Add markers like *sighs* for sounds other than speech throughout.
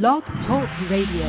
Blog Talk Radio.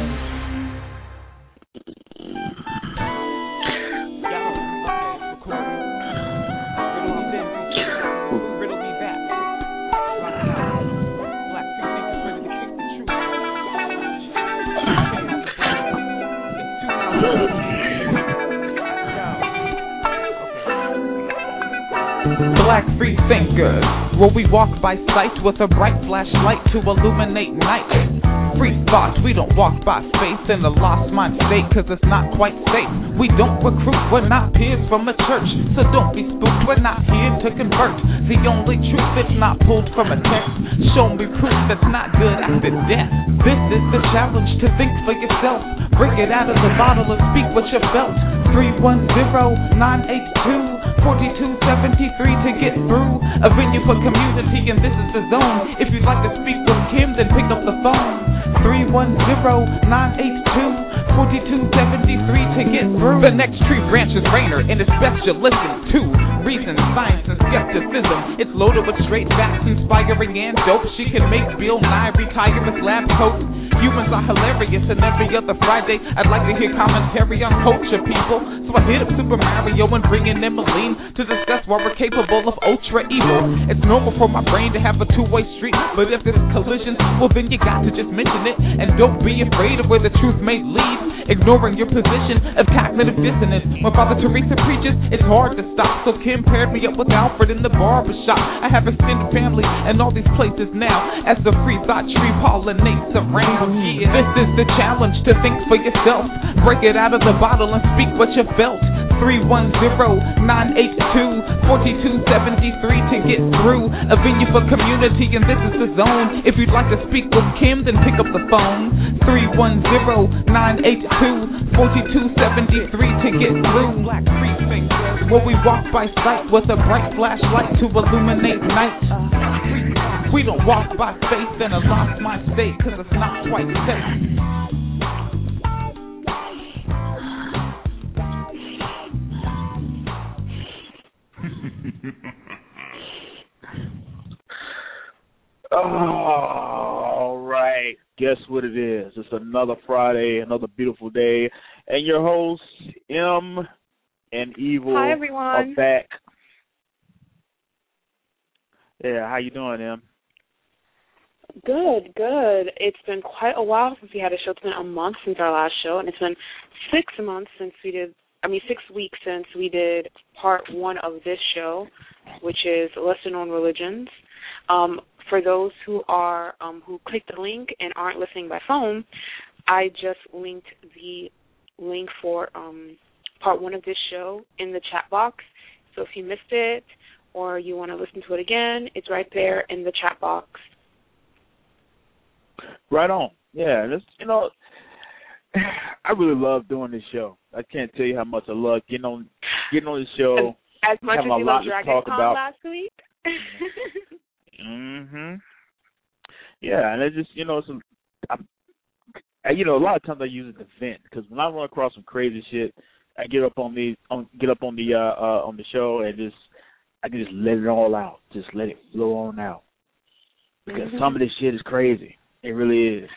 Black free thinkers, will we walk by sight with a bright flashlight to illuminate night? Free thoughts, we don't walk by faith in the lost mind state, cause it's not quite safe. We don't recruit, we're not peers from a church, so don't be spooked, we're not here to convert. The only truth that's not pulled from a text, show me proof that's not good after death. This is the challenge to think for yourself, bring it out of the bottle and speak what you felt. 310 982 4273 to get through. A venue for community, and this is the zone. If you'd like to speak with Kim, then pick up the phone. 310 982 4273 to get through. The next tree branch is Rainer, and it's best you listen to reason, science, skepticism. It's loaded with straight facts, inspiring and dope. She can make Bill Nye retire his lab coat. Humans are hilarious, and every other Friday, I'd like to hear commentary on culture, people. So I hit up Super Mario and bring in Emmeline to discuss why we're capable of ultra evil. It's normal for my brain to have a two-way street, but if there's collisions, well then you got to just mention it, and don't be afraid of where the truth may lead. Ignoring your position of cognitive dissonance. When Father Teresa preaches, it's hard to stop. So Kim paired me up with Alfred in the barbershop. I have a extended family and all these places now. As the free thought tree pollinates around. Yeah. This is the challenge to think for yourself. Break it out of the bottle and speak what you felt. 310-982-4273 to get through. A venue for community and this is the zone. If you'd like to speak with Kim, then pick up the phone. 310-982-4273 to get through. Black free thinkers, where we walk by sight with a bright flashlight to illuminate night. We don't walk by faith in a lost mind state, cause it's not quite safe. *laughs* All right. Guess what it is? It's another Friday, another beautiful day, and your hosts Em and Evil Hi, everyone. are back. Yeah, how you doing, Em? Good, good. It's been quite a while since we had a show. It's been a month since our last show, and it's been six months since we did. I mean, six weeks since we did part one of this show, which is lesser known religions. Um, for those who are um, who clicked the link and aren't listening by phone, I just linked the link for um, part one of this show in the chat box. So if you missed it or you want to listen to it again, it's right there in the chat box. Right on. Yeah, it's you know, *sighs* I really love doing this show. I can't tell you how much I love getting on getting on the show. As much as you lot loved Dragon talk Con about. last week. *laughs* Mhm. Yeah, and it just you know it's a, I'm, I, you know a lot of times I use it to vent because when I run across some crazy shit, I get up on the on get up on the uh, uh on the show and just I can just let it all out, just let it flow on out because Mhm. some of this shit is crazy. It really is.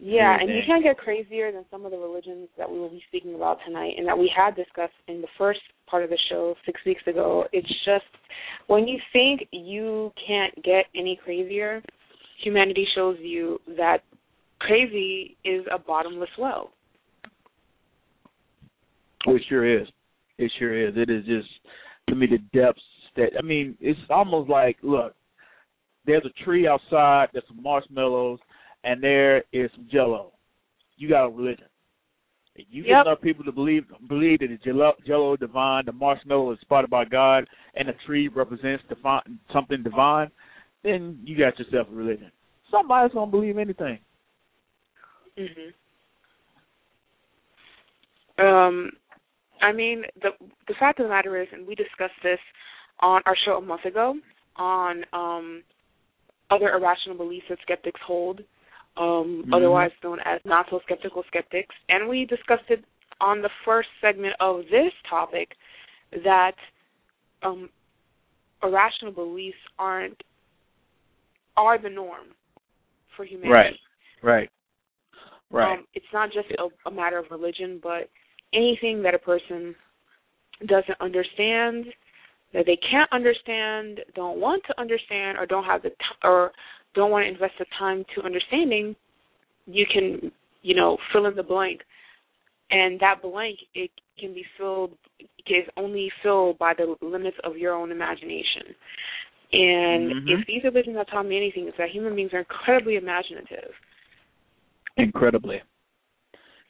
Yeah, and you can't get crazier than some of the religions that we will be speaking about tonight and that we had discussed in the first part of the show six weeks ago. It's just when you think you can't get any crazier, humanity shows you that crazy is a bottomless well. It sure is. It sure is. It is just to me the depths that I mean, it's almost like look, there's a tree outside, there's some marshmallows, and there is some jello. You got a religion. If you get enough people to believe believe that the jello, jello divine, the marshmallow is spotted by God, and the tree represents divine, something divine, then you got yourself a religion. Somebody's gonna believe anything. Mhm. Um, I mean, the the fact of the matter is, and we discussed this on our show a month ago on um, other irrational beliefs that skeptics hold, um, Mhm. otherwise known as not so skeptical skeptics, and we discussed it on the first segment of this topic that um, irrational beliefs aren't are the norm for humanity. Right. Right. Right. Um, it's not just a, a matter of religion, but anything that a person doesn't understand, that they can't understand, don't want to understand, or don't have the t- or don't want to invest the time to understanding, you can, you know, fill in the blank. And that blank it can be filled is only filled by the limits of your own imagination. And Mhm. if these religions have taught me anything, it's that human beings are incredibly imaginative. Incredibly.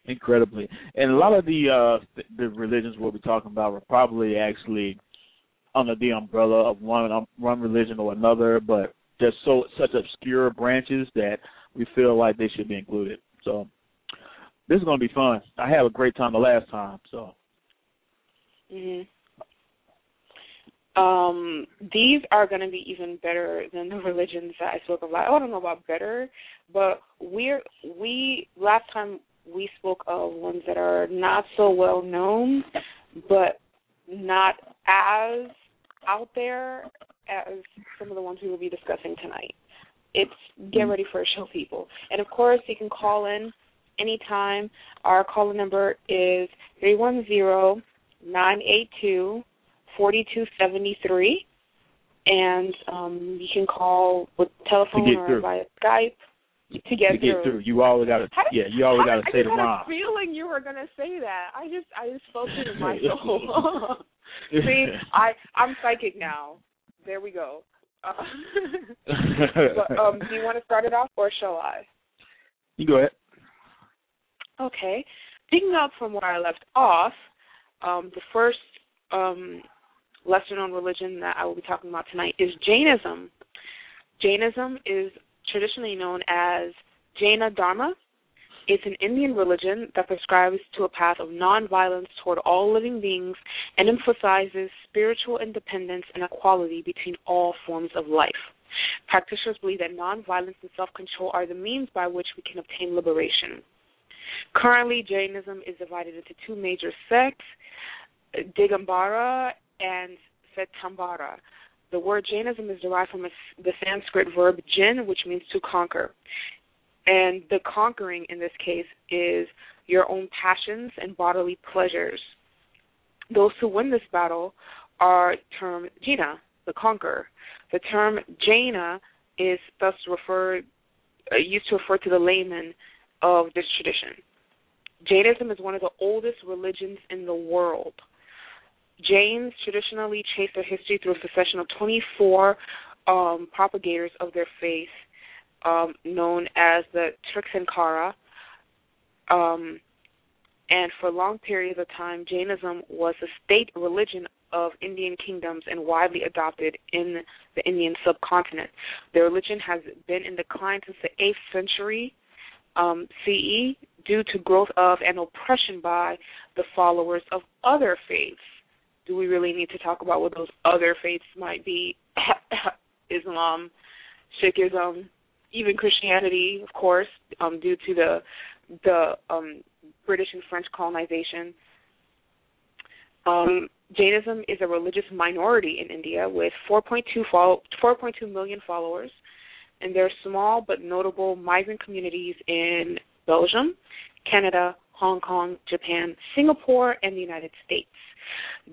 Incredibly. And a lot of the uh the, the religions we'll be talking about were probably actually under the umbrella of one um, one religion or another, but they're so such obscure branches that we feel like they should be included. So this is gonna be fun. I had a great time the last time, so hmm Um, these are going to be even better than the religions that I spoke of. I don't know about better, but we're we last time we spoke of ones that are not so well known, but not as out there as some of the ones we will be discussing tonight. It's get ready for a show, people. And of course, you can call in anytime. Our call number is three one zero nine eight two forty two seventy three, and um, you can call with telephone or through. via Skype to get to get through, you always gotta How yeah, you always gotta I say the had rhyme. a feeling you were gonna say that. I just I just spoke it in my *laughs* soul. *laughs* See, *laughs* I I'm psychic now. There we go. Uh, *laughs* but um, do you want to start it off or shall I? you go ahead. Okay. Picking up from where I left off, um, the first um, lesser known religion that I will be talking about tonight is Jainism. Jainism is traditionally known as Jaina Dharma. It's an Indian religion that prescribes to a path of nonviolence toward all living beings and emphasizes spiritual independence and equality between all forms of life. Practitioners believe that nonviolence and self control are the means by which we can obtain liberation. Currently, Jainism is divided into two major sects, Digambara and Svetambara. The word Jainism is derived from the Sanskrit verb jin, which means to conquer. And the conquering in this case is your own passions and bodily pleasures. Those who win this battle are termed Jina, the conqueror. The term Jaina is thus referred uh, used to refer to the layman of this tradition. Jainism is one of the oldest religions in the world. Jains traditionally trace their history through a succession of 24 um, propagators of their faith, um, known as the Tirthankara. Um, and for long periods of time, Jainism was the state religion of Indian kingdoms and widely adopted in the Indian subcontinent. The religion has been in decline since the 8th century um, CE due to growth of and oppression by the followers of other faiths. Do we really need to talk about what those other faiths might be? *coughs* Islam, Sikhism, even Christianity, of course, um, due to the the um, British and French colonization. Um, Jainism is a religious minority in India with 4.2, follow, 4.2 million followers, and there are small but notable migrant communities in Belgium, Canada, Hong Kong, Japan, Singapore, and the United States.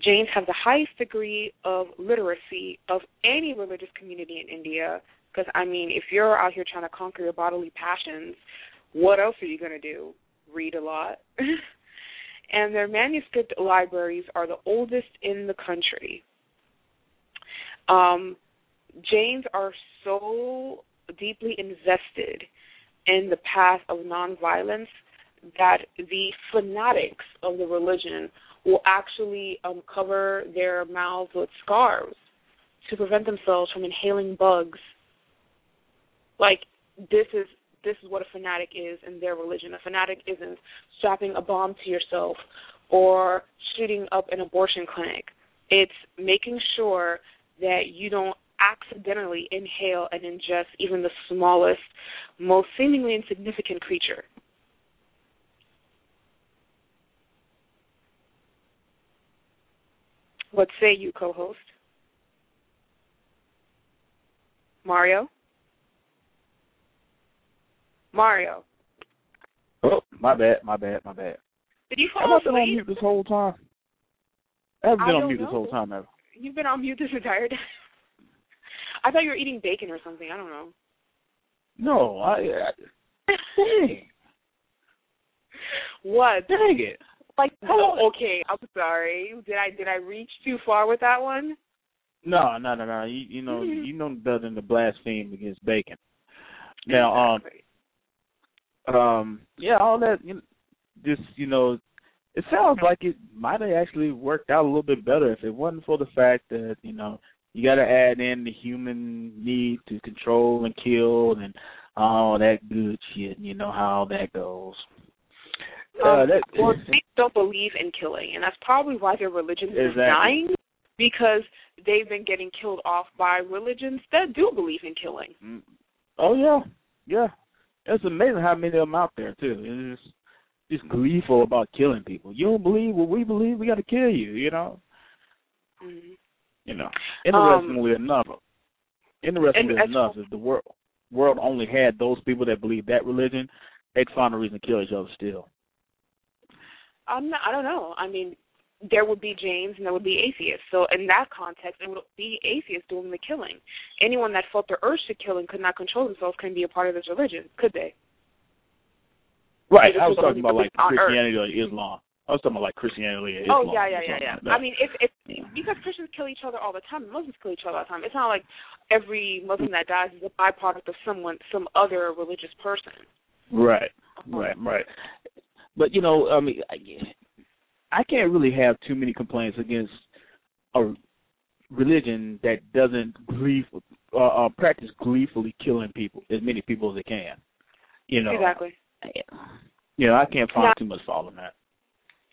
Jains have the highest degree of literacy of any religious community in India. Because I mean, if you're out here trying to conquer your bodily passions, what else are you going to do? Read a lot. *laughs* and their manuscript libraries are the oldest in the country. Um, Jains are so deeply invested in the path of nonviolence that the fanatics of the religion will actually um, cover their mouths with scarves to prevent themselves from inhaling bugs. Like this is this is what a fanatic is in their religion. A fanatic isn't strapping a bomb to yourself or shooting up an abortion clinic. It's making sure that you don't accidentally inhale and ingest even the smallest, most seemingly insignificant creature. What say you, co host? Mario? Mario. Oh, My bad. My bad. My bad. Did you fall Have I been on mute this whole time? I haven't I been on don't mute this whole time ever. You've been on mute this entire time. *laughs* I thought you were eating bacon or something. I don't know. No, I. I dang, *laughs* What? dang it. Like, oh, *laughs* okay. I'm sorry. Did I did I reach too far with that one? No, no, no, no. You, you know, Mhm. you know better than to blaspheme against bacon. Now, um, um, yeah, all that. You know, just you know, it sounds like it might have actually worked out a little bit better if it wasn't for the fact that you know you got to add in the human need to control and kill and all that good shit. You know how that goes. Uh, Um, that, well, they don't believe in killing, and that's probably why their religion is Exactly. dying because they've been getting killed off by religions that do believe in killing. Mm. Oh yeah, yeah. It's amazing how many of them out there too. It's just, just gleeful about killing people. You don't believe what we believe, we got to kill you. You know, Mm. you know. Um, Interestingly enough, interestingly enough, if the world world only had those people that believe that religion, they'd find a reason to kill each other still. I'm not, I don't know. I mean, there would be Jains and there would be atheists. So in that context, it would be atheists doing the killing. Anyone that felt the urge to kill and could not control themselves couldn't be a part of this religion, could they? Right. I was talking about like religion on earth. Christianity or Islam. I was talking about like Christianity or Oh Islam. yeah, yeah, yeah, yeah. like. I mean, if if because Christians kill each other all the time, Muslims kill each other all the time. It's not like every Muslim that dies is a byproduct of someone, some other religious person. Right, um, right, right. But you know, I mean, I, I can't really have too many complaints against a religion that doesn't grief uh, uh, practice gleefully killing people, as many people as it can. You know, Exactly. You know, I can't find Now- too much fault in that.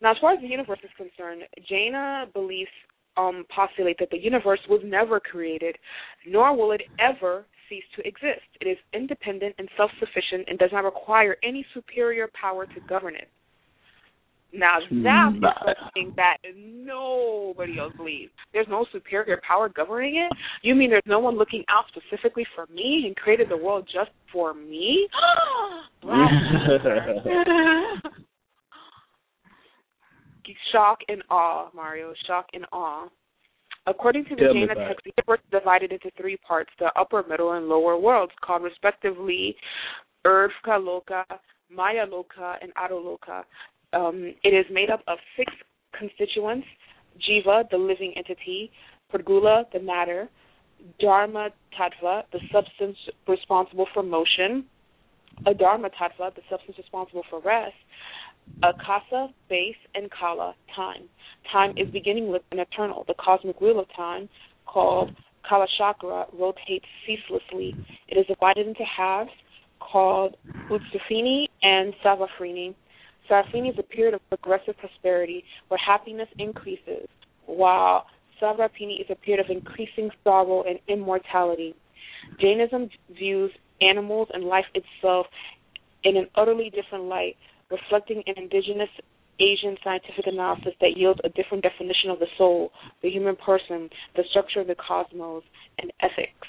Now, as far as the universe is concerned, Jaina beliefs um, postulate that the universe was never created, nor will it ever cease to exist. It is independent and self-sufficient and does not require any superior power to govern it. Now, that's Mm, something that nobody else believes. There's no superior power governing it. You mean there's no one looking out specifically for me and created the world just for me? *gasps* *laughs* Shock and awe, Mario. Shock and awe. According to the Jaina text, the universe is divided into three parts: the upper, middle, and lower worlds, called respectively Urdhva Loka, Madhya Loka, and Adholoka. Um, it is made up of six constituents: Jiva, the living entity; Pudgala, the matter; Dharma Tattva, the substance responsible for motion; Adharma Tattva, the substance responsible for rest; Akasa, base, and Kala, time. Time is beginningless and eternal. The cosmic wheel of time, called Kala Chakra, rotates ceaselessly. It is divided into halves, called Utsarpini and Savafrini. Savafrini is a period of progressive prosperity where happiness increases, while Savrapini is a period of increasing sorrow and immortality. Jainism views animals and life itself in an utterly different light, reflecting an indigenous Asian scientific analysis that yields a different definition of the soul, the human person, the structure of the cosmos, and ethics.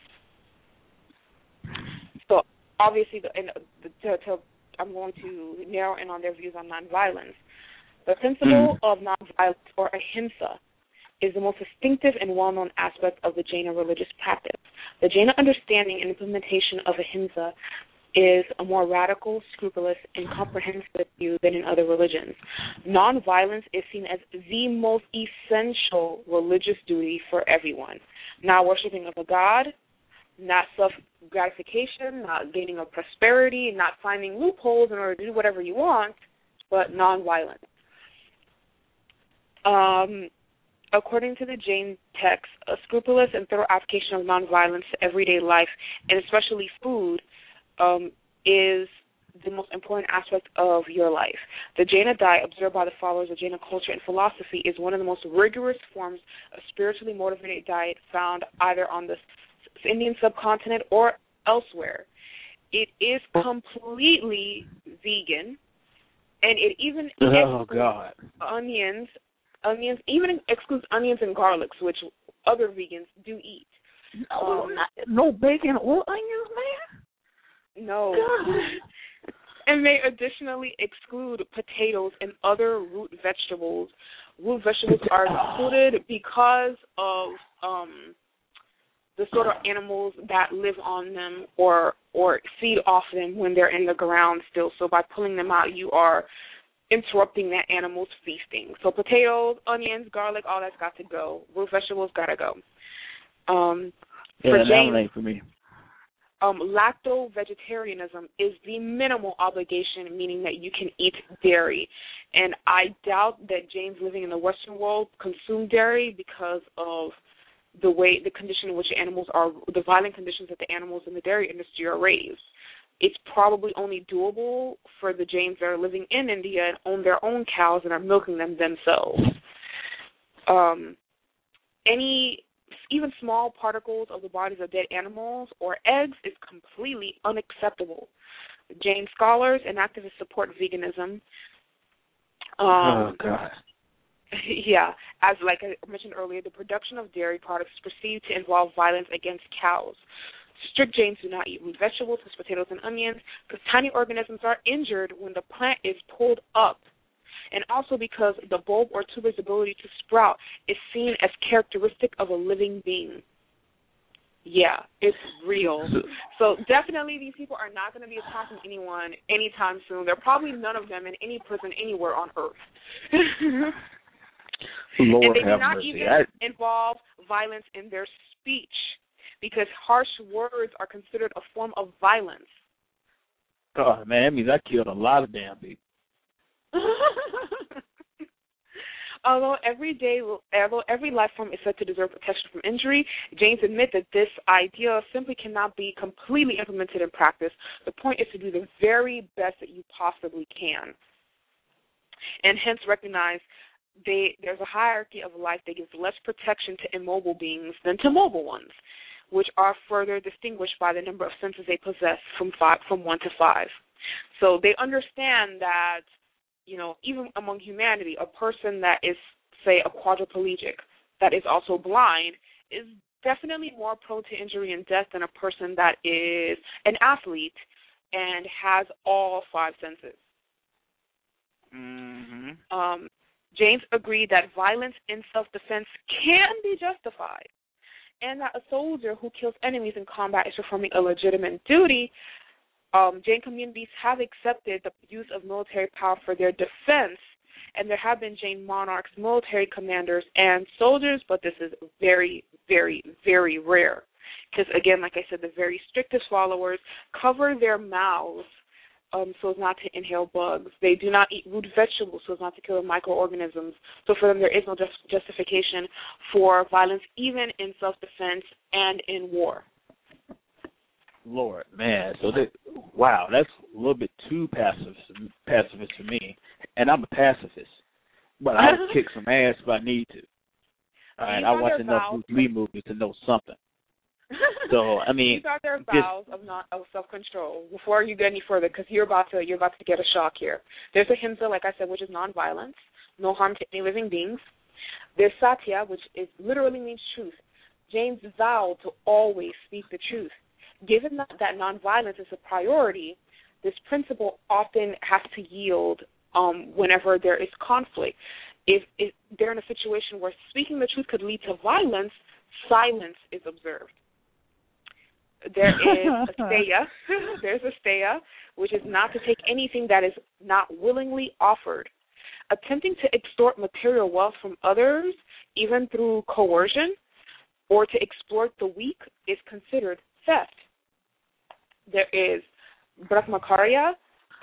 So obviously, the, and the, to, to, I'm going to narrow in on their views on nonviolence. The principle hmm. of nonviolence, or ahimsa, is the most distinctive and well-known aspect of the Jaina religious practice. The Jaina understanding and implementation of ahimsa is a more radical, scrupulous, and comprehensive view than in other religions. Nonviolence is seen as the most essential religious duty for everyone. Not worshiping of a god, not self gratification, not gaining of prosperity, not finding loopholes in order to do whatever you want, but nonviolence. Um, according to the Jain text, a scrupulous and thorough application of nonviolence to everyday life, and especially food, um, is the most important aspect of your life. The Jaina diet, observed by the followers of Jaina culture and philosophy, is one of the most rigorous forms of spiritually motivated diet found either on the Indian subcontinent or elsewhere. It is completely vegan, and it even Oh excludes God. onions, onions, even excludes onions and garlics, which other vegans do eat. No, Um, not, no bacon or onions, man. No. and may additionally exclude potatoes and other root vegetables. Root vegetables are excluded because of um the sort of animals that live on them or or feed off them when they're in the ground still. So by pulling them out, you are interrupting that animal's feasting. So potatoes, onions, garlic, all that's got to go. Root vegetables gotta go. Um, yeah, for Jains, for me. um, lacto vegetarianism is the minimal obligation, meaning that you can eat dairy. And I doubt that Jains, living in the Western world, consumed dairy because of the way, the condition in which animals are, the violent conditions that the animals in the dairy industry are raised. It's probably only doable for the Jains that are living in India and own their own cows and are milking them themselves. Um, any even small particles of the bodies of dead animals or eggs is completely unacceptable. Jain scholars and activists support veganism. Um, oh God. *laughs* yeah, as like I mentioned earlier, the production of dairy products is perceived to involve violence against cows. Strict Jains do not eat root vegetables, such as potatoes and onions, because tiny organisms are injured when the plant is pulled up and also because the bulb or tuber's ability to sprout is seen as characteristic of a living being. Yeah, it's real. So definitely these people are not going to be attacking anyone anytime soon. There are probably none of them in any prison anywhere on earth. *laughs* Lord and they do not mercy. even I, involve violence in their speech because harsh words are considered a form of violence. God, man, that means I killed a lot of damn people. *laughs* although every day, although every life form is said to deserve protection from injury, Jains admit that this idea simply cannot be completely implemented in practice. The point is to do the very best that you possibly can, and hence recognize they, there's a hierarchy of life that gives less protection to immobile beings than to mobile ones, which are further distinguished by the number of senses they possess from five, from one to five. So they understand that you know, even among humanity, a person that is, say, a quadriplegic, that is also blind, is definitely more prone to injury and death than a person that is an athlete and has all five senses. Mm-hmm. Um, Jains agreed that violence in self defense can be justified, and that a soldier who kills enemies in combat is performing a legitimate duty, um, Jain communities have accepted the use of military power for their defense, and there have been Jain monarchs, military commanders, and soldiers, but this is very, very, very rare. Because, again, like I said, the very strictest followers cover their mouths um, so as not to inhale bugs. They do not eat root vegetables so as not to kill microorganisms. So for them, there is no just- justification for violence, even in self defense and in war. Lord, man. So that wow, that's a little bit too pacifist pacifist for me. And I'm a pacifist. But I'll *laughs* kick some ass if I need to. All right, I watch enough. Bruce Lee movies to know something. So I mean, these are their vows of not of self control. Before you get any further, because you're about to you're about to get a shock here. There's ahimsa, like I said, which is nonviolence, no harm to any living beings. There's satya, which is literally means truth. Jains vowed to always speak the truth. Given that, that nonviolence is a priority, this principle often has to yield um, whenever there is conflict. If, if they're in a situation where speaking the truth could lead to violence, silence is observed. There is a *laughs* steya. *laughs* There's asteya, which is not to take anything that is not willingly offered. Attempting to extort material wealth from others, even through coercion, or to exploit the weak, is considered theft. There is brahmacharya,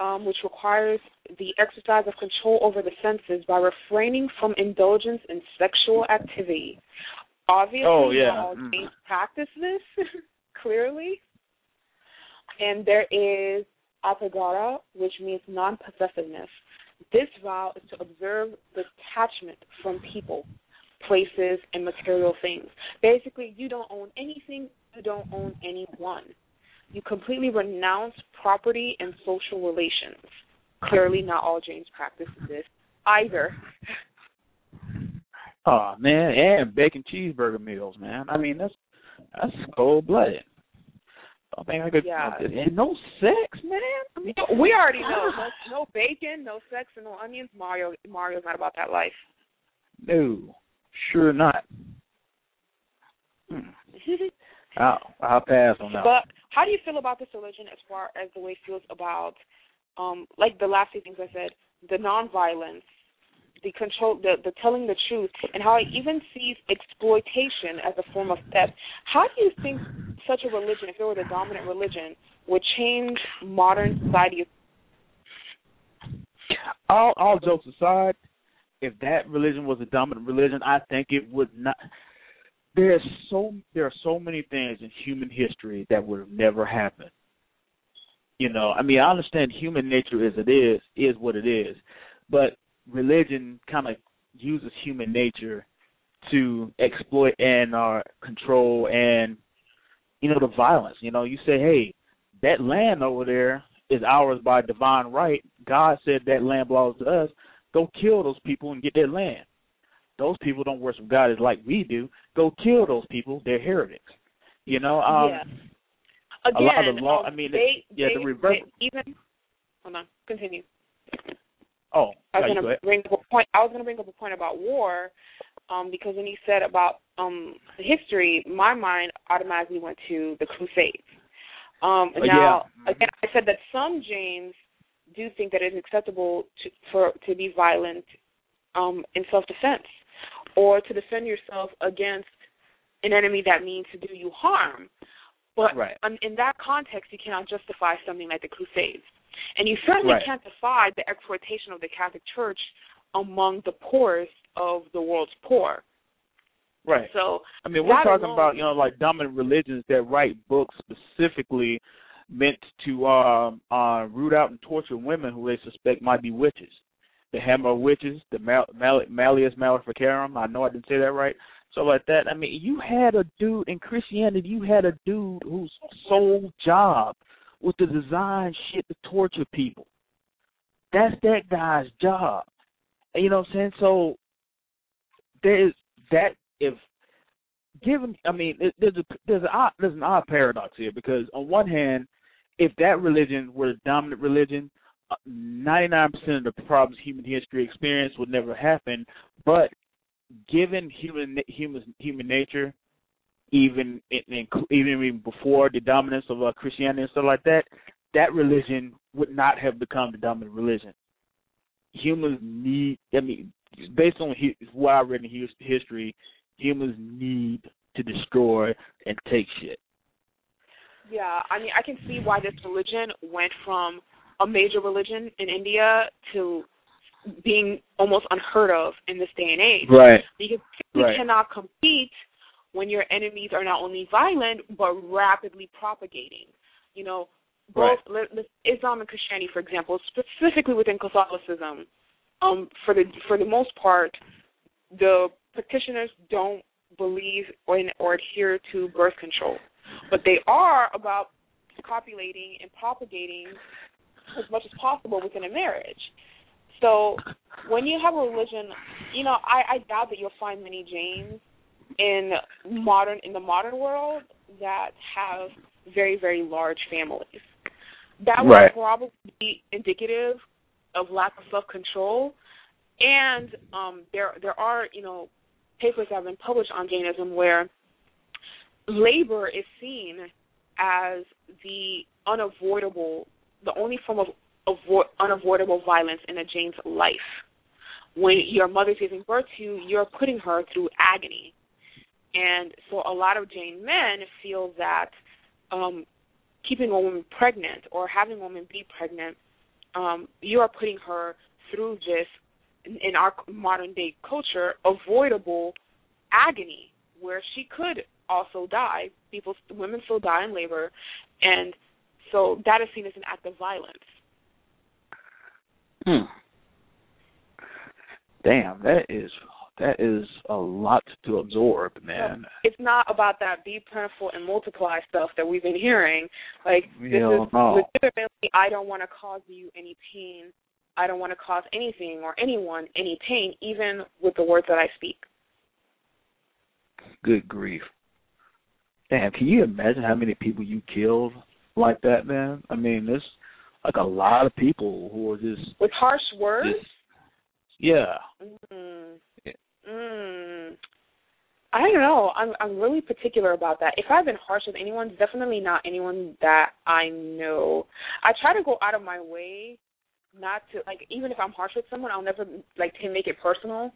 um, which requires the exercise of control over the senses by refraining from indulgence in sexual activity. Obviously, Oh, yeah. not all Mm. Practice this *laughs* clearly. And there is aparigraha, which means non-possessiveness. This vow is to observe detachment from people, places, and material things. Basically, you don't own anything, you don't own anyone. You completely renounce property and social relations. Clearly, not all Jains practice this either. oh man, and bacon cheeseburger meals, man. I mean that's that's cold blooded. I think I could. Yeah. And no sex, man. I mean, we already know no, no bacon, no sex, and no onions. Mario Mario's not about that life. No, sure not. Hmm. *laughs* I'll, I'll pass on that. But how do you feel about this religion as far as the way it feels about, um, like the last few things I said, the nonviolence, the control, the the telling the truth, and how it even sees exploitation as a form of theft. How do you think such a religion, if it were the dominant religion, would change modern society? All all jokes aside, if that religion was a dominant religion, I think it would not. There's so there are so many things in human history that would have never happened. You know, I mean, I understand human nature as it is is what it is, but religion kind of uses human nature to exploit and uh, control and you know the violence. You know, you say, hey, that land over there is ours by divine right. God said that land belongs to us. Go kill those people and get their land. Those people don't worship God as like we do. Go kill those people. They're heretics. You know. Um, yeah. Again, a lot of the law. um, I mean, they, yeah, they, the reverse. they even. Hold on. Continue. Oh, I was no, gonna bring up a point. I was going to bring up a point about war, um, because when you said about um history, my mind automatically went to the Crusades. Um, Oh, now, yeah. again, I said that some Jains do think that it's acceptable to for to be violent um, in self-defense, or to defend yourself against an enemy that means to do you harm. But Right. um, in that context, you cannot justify something like the Crusades. And you certainly Right. can't defy the exploitation of the Catholic Church among the poorest of the world's poor. Right. So I mean, we're talking alone- about you know like dominant religions that write books specifically meant to um uh, root out and torture women who they suspect might be witches. The Hammer of Witches, the Mal- Mal- Malleus Maleficarum. I know I didn't say that right. So like that. I mean, you had a dude in Christianity. You had a dude whose sole job was the design shit to torture people. That's that guy's job. And you know what I'm saying? So there's that if given I mean there's a there's a odd, there's an odd paradox here because on one hand if that religion were the dominant religion uh, 99% of the problems human history experienced would never happen but given human human human nature even in, in, even before the dominance of uh, Christianity and stuff like that that religion would not have become the dominant religion humans need I mean based on what I read in his, history humans need to destroy and take shit. Yeah, I mean, I can see why this religion went from a major religion in India to being almost unheard of in this day and age. Right. Because we Right. cannot compete when your enemies are not only violent but rapidly propagating. You know, both let- Islam and Christianity, for example, specifically within Catholicism, um, for the for the most part, the practitioners don't believe or, or adhere to birth control, but they are about copulating and propagating as much as possible within a marriage. So when you have a religion, you know, I, I doubt that you'll find many Jains in modern in the modern world that have very very large families. That would Right. probably be indicative of lack of self control. And um, there there are you know papers that have been published on Jainism where labor is seen as the unavoidable, the only form of avo- unavoidable violence in a Jain's life. When your mother's giving birth to you, you're putting her through agony. And so a lot of Jain men feel that um, keeping a woman pregnant or having a woman be pregnant, um, you are putting her through this, in, in our modern day culture, avoidable agony where she could also die. People, women still die in labor, and so that is seen as an act of violence. Hmm. Damn, that is that is a lot to absorb, man. It's not about that be plentiful and multiply stuff that we've been hearing. Like this is legitimately, I don't want to cause you any pain. I don't want to cause anything or anyone any pain, even with the words that I speak. Good grief. damn, can you imagine how many people you killed like that, man? I mean, there's like a lot of people who are just with harsh words. Just, yeah. Mm. Mm. I don't know. I'm I'm really particular about that. If I've been harsh with anyone, definitely not anyone that I know. I try to go out of my way not to like even if I'm harsh with someone, I'll never like to make it personal.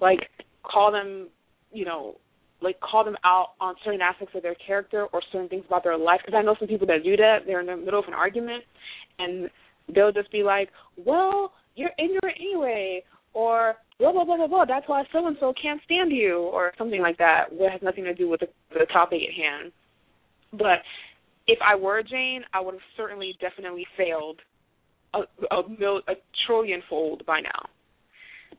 Like call them, you know, like call them out on certain aspects of their character or certain things about their life because I know some people that do that. They're in the middle of an argument and they'll just be like, "Well, you're ignorant anyway," or blah blah blah blah blah. That's why so and so can't stand you, or something like that. That has nothing to do with the, the topic at hand. But if I were Jain, I would have certainly definitely failed a a, mil, a trillion fold by now.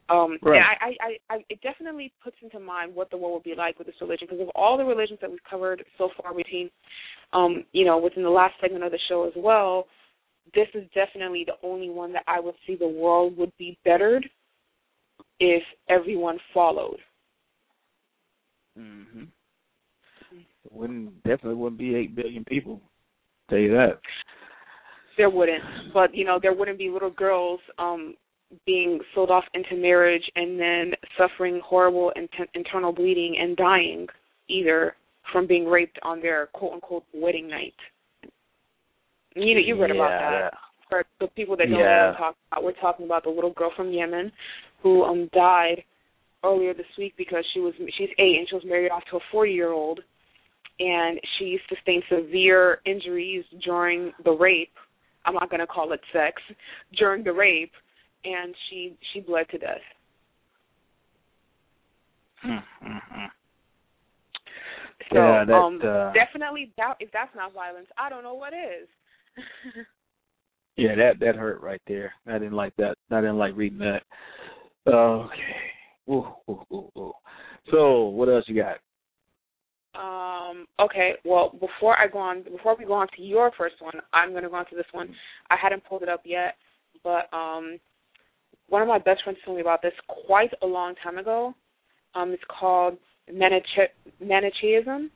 Um, right. And I, I, I, it definitely puts into mind what the world would be like with this religion because of all the religions that we've covered so far between, um, you know, within the last segment of the show as well. This is definitely the only one that I would see the world would be bettered if everyone followed. Mhm. Wouldn't definitely wouldn't be eight billion people. Tell you that. There wouldn't, but you know, there wouldn't be little girls um being sold off into marriage and then suffering horrible int- internal bleeding and dying either from being raped on their quote unquote wedding night. You know, you read yeah, about that. For the people that don't yeah. know what I'm talking about, we're talking about the little girl from Yemen who um died earlier this week because she was she's eight and she was married off to a forty year old and she sustained severe injuries during the rape. I'm not gonna call it sex, during the rape and she she bled to death. Mm-hmm. So yeah, that, um uh, definitely that if that's not violence, I don't know what is. *laughs* yeah, that that hurt right there. I didn't like that. I didn't like reading that. Okay. Ooh, ooh, ooh, ooh. So, what else you got? Um, okay, well before I go on before we go on to your first one, I'm gonna go on to this one. I hadn't pulled it up yet, but um one of my best friends told me about this quite a long time ago. Um, it's called Maniche- Manichaeism.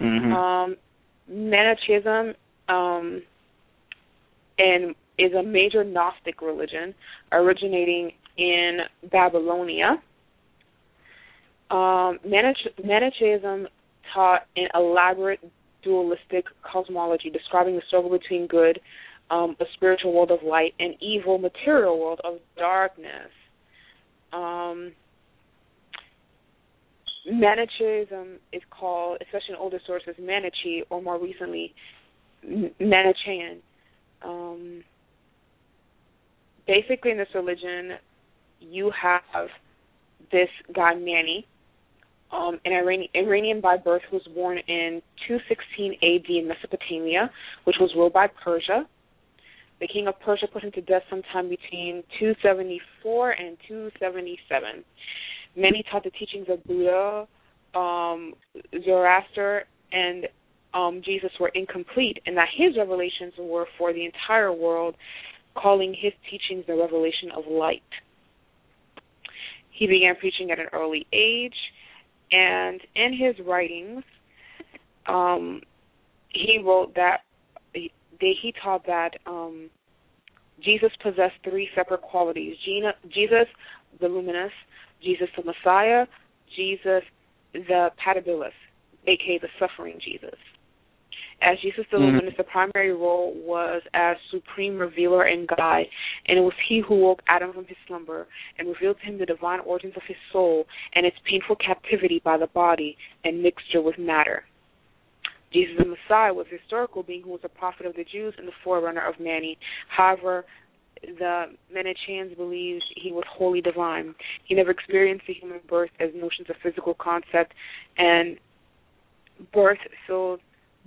Mm-hmm. Um, Manichaeism um, and is a major Gnostic religion originating in Babylonia. Um, Manich- Manichaeism taught an elaborate dualistic cosmology describing the struggle between good um, a spiritual world of light, and evil material world of darkness. Um, Manichaeism is called, especially in older sources, Manichae, or more recently, Manichaean. Um, basically, in this religion, you have this guy Mani, um, an Iranian, Iranian by birth, who was born in 216 AD in Mesopotamia, which was ruled by Persia. The king of Persia put him to death sometime between 274 and 277. Mani taught the teachings of Buddha, um, Zoroaster, and um, Jesus were incomplete, and that his revelations were for the entire world, calling his teachings the revelation of light. He began preaching at an early age, and in his writings, um, he wrote that he taught that um, Jesus possessed three separate qualities: Jesus, the luminous, Jesus, the Messiah, Jesus, the Patibilis, aka the suffering Jesus. As Jesus the Mhm. Luminous, the primary role was as supreme revealer and guide, and it was he who woke Adam from his slumber and revealed to him the divine origins of his soul and its painful captivity by the body and mixture with matter. Jesus the Messiah was a historical being who was a prophet of the Jews and the forerunner of Mani. However, the Manichaeans believed he was wholly divine. He never experienced the human birth as notions of physical concept, and birth filled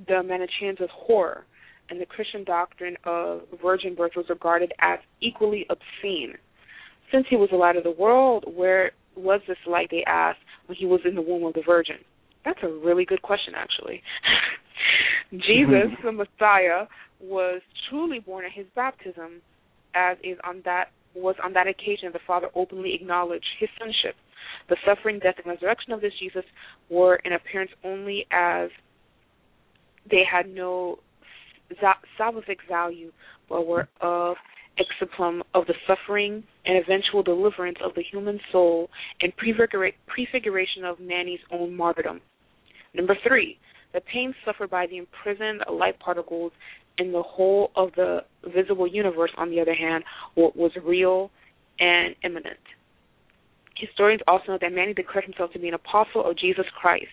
the Manichaeans horror. And the Christian doctrine of virgin birth was regarded as equally obscene. Since he was the light of the world, where was this light, they asked, when he was in the womb of the Virgin? That's a really good question, actually. *laughs* Jesus, *laughs* the Messiah, was truly born at his baptism, as is on that was on that occasion the Father openly acknowledged his sonship. The suffering, death, and resurrection of this Jesus were in appearance only as they had no salvific value, but were of exaplum of the suffering and eventual deliverance of the human soul and prefiguration of Mani's own martyrdom. Number three, the pain suffered by the imprisoned light particles in the whole of the visible universe, on the other hand, was real and imminent. Historians also note that Mani declared himself to be an apostle of Jesus Christ.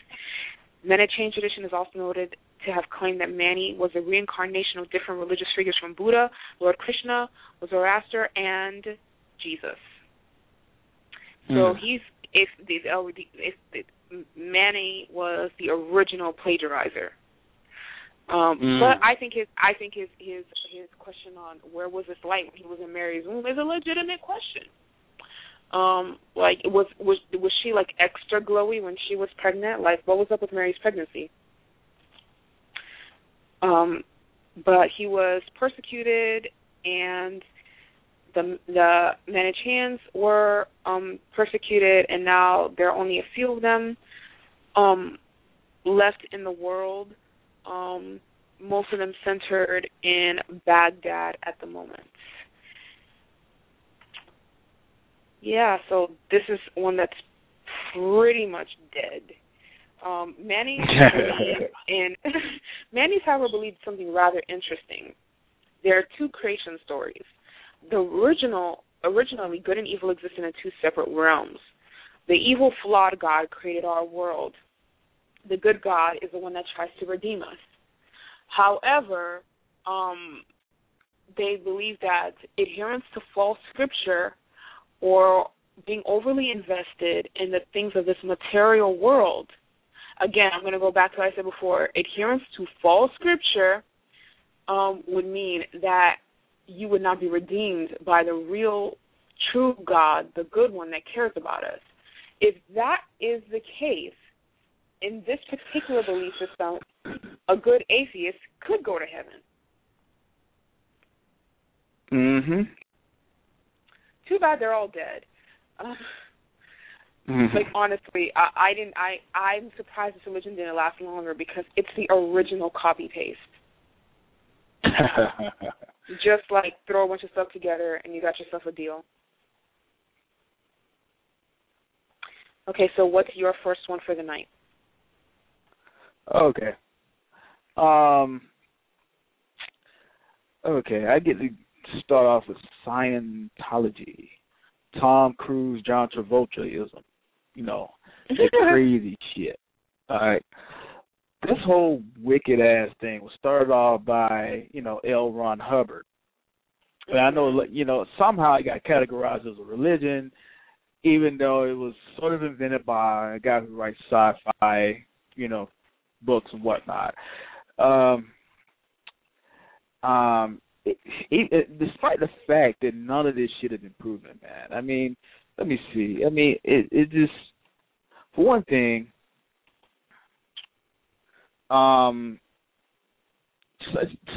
Chain tradition is also noted to have claimed that Mani was a reincarnation of different religious figures from Buddha, Lord Krishna, Zoroaster, and Jesus. So mm. he's if the if, if Mani was the original plagiarizer. Um, mm. But I think his I think his his his question on where was this light when he was in Mary's womb is a legitimate question. Um, like was was was she like extra glowy when she was pregnant? Like what was up with Mary's pregnancy? Um, but he was persecuted, and the the Manichaeans were um, persecuted, and now there are only a few of them um, left in the world. Um, most of them centered in Baghdad at the moment. Yeah, so this is one that's pretty much dead. Um, Mani and Mani's, however, believed something rather interesting. There are two creation stories. The original, originally, good and evil existed in two separate realms. The evil, flawed God created our world. The good God is the one that tries to redeem us. However, um, they believe that adherence to false scripture or being overly invested in the things of this material world – again, I'm going to go back to what I said before. Adherence to false scripture um, would mean that you would not be redeemed by the real, true God, the good one that cares about us. If that is the case, in this particular belief system, a good atheist could go to heaven. Mhm. Too bad they're all dead. Uh, Mm-hmm. Like honestly, I, I didn't. I I'm surprised this religion didn't last longer because it's the original copy paste. *laughs* Just like throw a bunch of stuff together and you got yourself a deal. Okay, so what's your first one for the night? Okay. Um. Okay, I get to start off with Scientology. Tom Cruise, John Travoltaism you know, the *laughs* crazy shit. All right. This whole wicked ass thing was started off by, you know, L. Ron Hubbard. And I know, you know, somehow it got categorized as a religion, even though it was sort of invented by a guy who writes sci-fi, you know, books and whatnot. Um, um, it, it, despite the fact that none of this shit has been proven, man. I mean, let me see. I mean, it it just for one thing, um,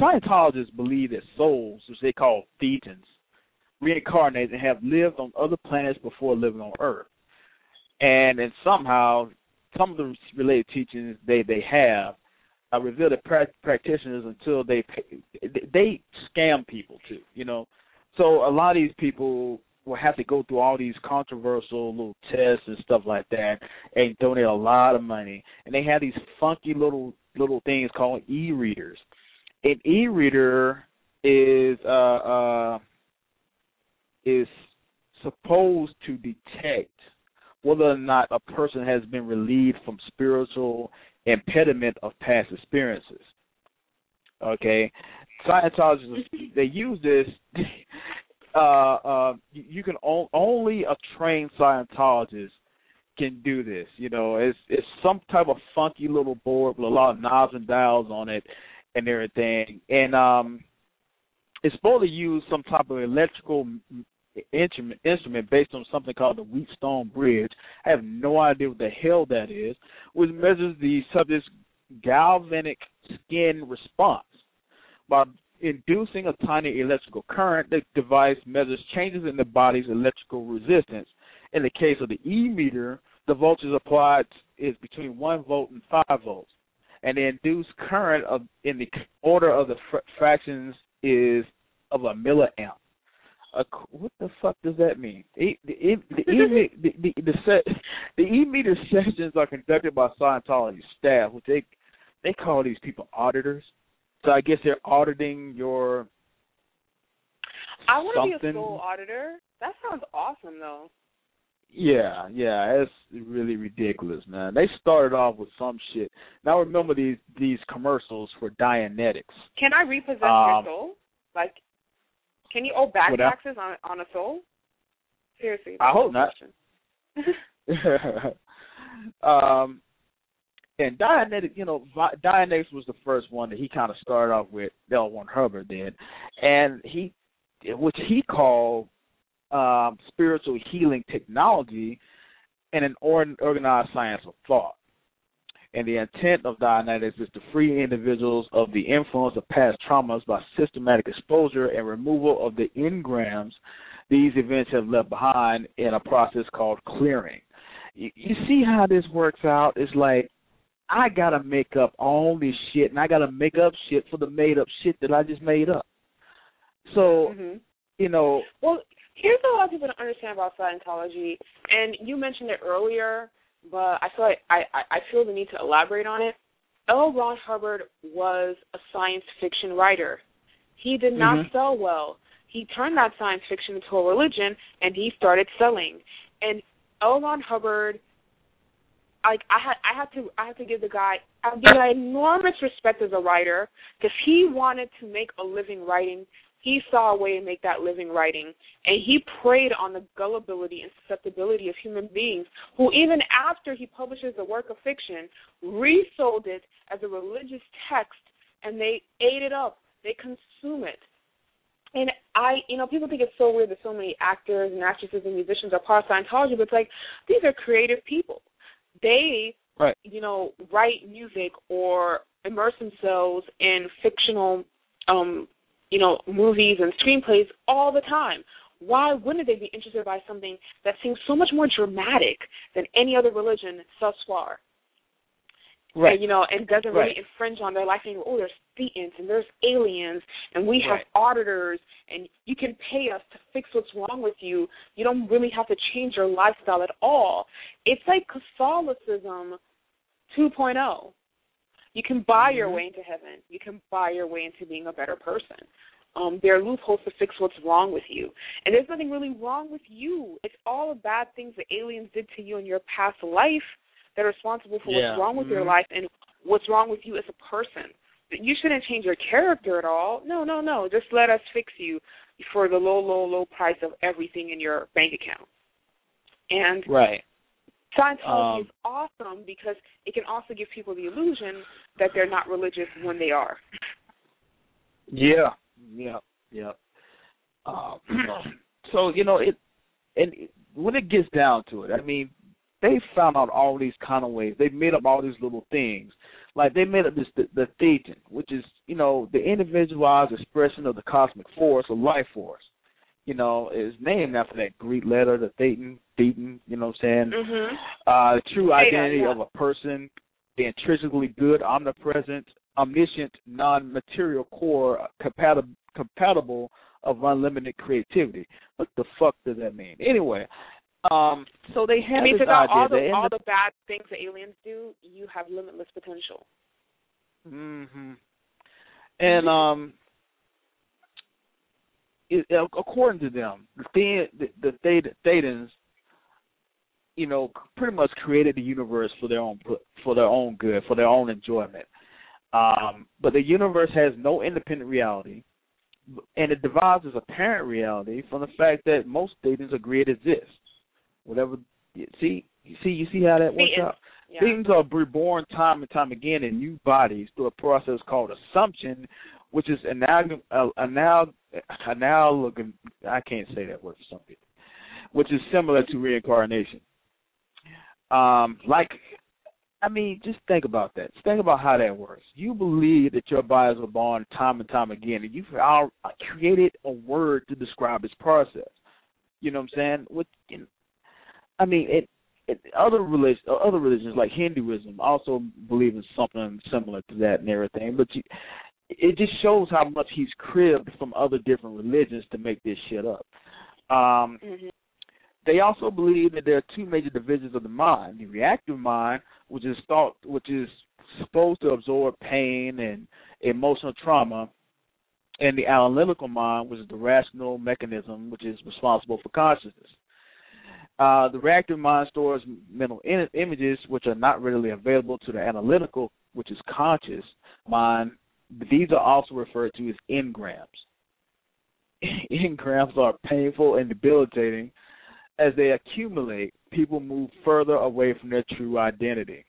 Scientologists believe that souls, which they call thetans, reincarnate and have lived on other planets before living on Earth, and and somehow some of the related teachings they they have are revealed to pra- practitioners until they they scam people too, you know. So a lot of these people will have to go through all these controversial little tests and stuff like that and donate a lot of money. And they have these funky little little things called e-meters. An e-meter is uh uh is supposed to detect whether or not a person has been relieved from spiritual impediment of past experiences. Okay, Scientologists they use this *laughs* uh, uh, you can only a trained Scientologist can do this. You know, it's it's some type of funky little board with a lot of knobs and dials on it and everything, and um, it's supposed to use some type of electrical instrument instrument based on something called the Wheatstone Bridge. I have no idea what the hell that is, which measures the subject's galvanic skin response by inducing a tiny electrical current. The device measures changes in the body's electrical resistance. In the case of the E meter, the voltage applied is between 1 volt and 5 volts. and the induced current of in the order of the fr- fractions is of a milliamp. A, what the fuck does that mean? The e, the, e, *laughs* the, the, the, set, the e meter sessions are conducted by Scientology staff, which they they call these people auditors. So I guess they're auditing your. I want to be a soul auditor. That sounds awesome, though. Yeah, yeah, it's really ridiculous, man. They started off with some shit. Now remember these these commercials for Dianetics. Can I repossess Um, your soul? Like, can you owe back Without- taxes on on a soul? Seriously. I hope not. *laughs* *laughs* um, and Dianetics, you know, Dianetics was the first one that he kind of started off with. L. Ron Hubbard did, and he, which he called um, spiritual healing technology and an organized science of thought. And the intent of Dianetics is to free individuals of the influence of past traumas by systematic exposure and removal of the engrams these events have left behind in a process called clearing. You, you see how this works out? It's like I gotta make up all this shit, and I gotta make up shit for the made up shit that I just made up. So hmm you know, Well, here's what a lot of people don't understand about Scientology, and you mentioned it earlier, but I feel like I, I, feel the need to elaborate on it. L. Ron Hubbard was a science fiction writer. He did not Mhm. sell well. He turned that science fiction into a religion, and he started selling. And L. Ron Hubbard, like I had, I had to, I had to give the guy, I give the enormous respect as a writer because he wanted to make a living writing. He saw a way to make that living writing and he preyed on the gullibility and susceptibility of human beings who even after he publishes a work of fiction resold it as a religious text and they ate it up. They consume it. And i you know people think it's so weird that so many actors and actresses and musicians are part of scientology but it's like these are creative people they Right. you know write music or immerse themselves in fictional um you know, movies and screenplays all the time. Why wouldn't they be interested by something that seems so much more dramatic than any other religion thus far? Right? And, you know, and doesn't really Right. infringe on their life anymore. Oh, there's thetans and there's aliens and we have Right. auditors and you can pay us to fix what's wrong with you. You don't really have to change your lifestyle at all. It's like Catholicism 2.0. You can buy your Mhm. way into heaven. You can buy your way into being a better person. Um, there are loopholes to fix what's wrong with you. And there's nothing really wrong with you. It's all the bad things that aliens did to you in your past life that are responsible for Yeah. what's wrong with your Mhm. life and what's wrong with you as a person. You shouldn't change your character at all. No, no, no. Just let us fix you for the low, low, low price of everything in your bank account. And Right. Scientology Um, is awesome because it can also give people the illusion that they're not religious when they are. Yeah, yeah, yeah. Um, *clears throat* so you know it, and it, when it gets down to it, I mean, they found out all these kind of ways. They made up all these little things. Like they made up this the, the thetan, which is you know the individualized expression of the cosmic force or life force. You know, is named after that Greek letter, the thetan, thetan. You know what I'm saying? Mhm. uh, the true identity yeah. of a person, the intrinsically good, omnipresent, omniscient, non-material core, compatible, compatible of unlimited creativity. What the fuck does that mean? Anyway, um, so they I mean, this idea all the all the, bad things that aliens do, you have limitless potential. hmm and um, it, according to them, the the, the, the Thetans you know, pretty much created the universe for their own for their own good, for their own enjoyment. Um, but the universe has no independent reality, and it derives its apparent reality from the fact that most Thetans agree it exists. Whatever, see, you see, you see how that works Thetans, out. Yeah. Things are reborn time and time again in new bodies through a process called assumption, which is analog, uh, analog, analog. I can't say that word for some people, which is similar to reincarnation. Um, like, I mean, just think about that. Just think about how that works. You believe that your bodies were born time and time again, and you've all created a word to describe this process. You know what I'm saying? What, you know, I mean, it other religions, other religions like Hinduism also believe in something similar to that and everything. But you, it just shows how much he's cribbed from other different religions to make this shit up. Um, mm-hmm. They also believe that there are two major divisions of the mind: the reactive mind, which is thought, which is supposed to absorb pain and emotional trauma, and the analytical mind, which is the rational mechanism, which is responsible for consciousness. Uh, the reactive mind stores mental in- images which are not readily available to the analytical, which is conscious mind. These are also referred to as engrams. *laughs* engrams are painful and debilitating. As they accumulate, people move further away from their true identity.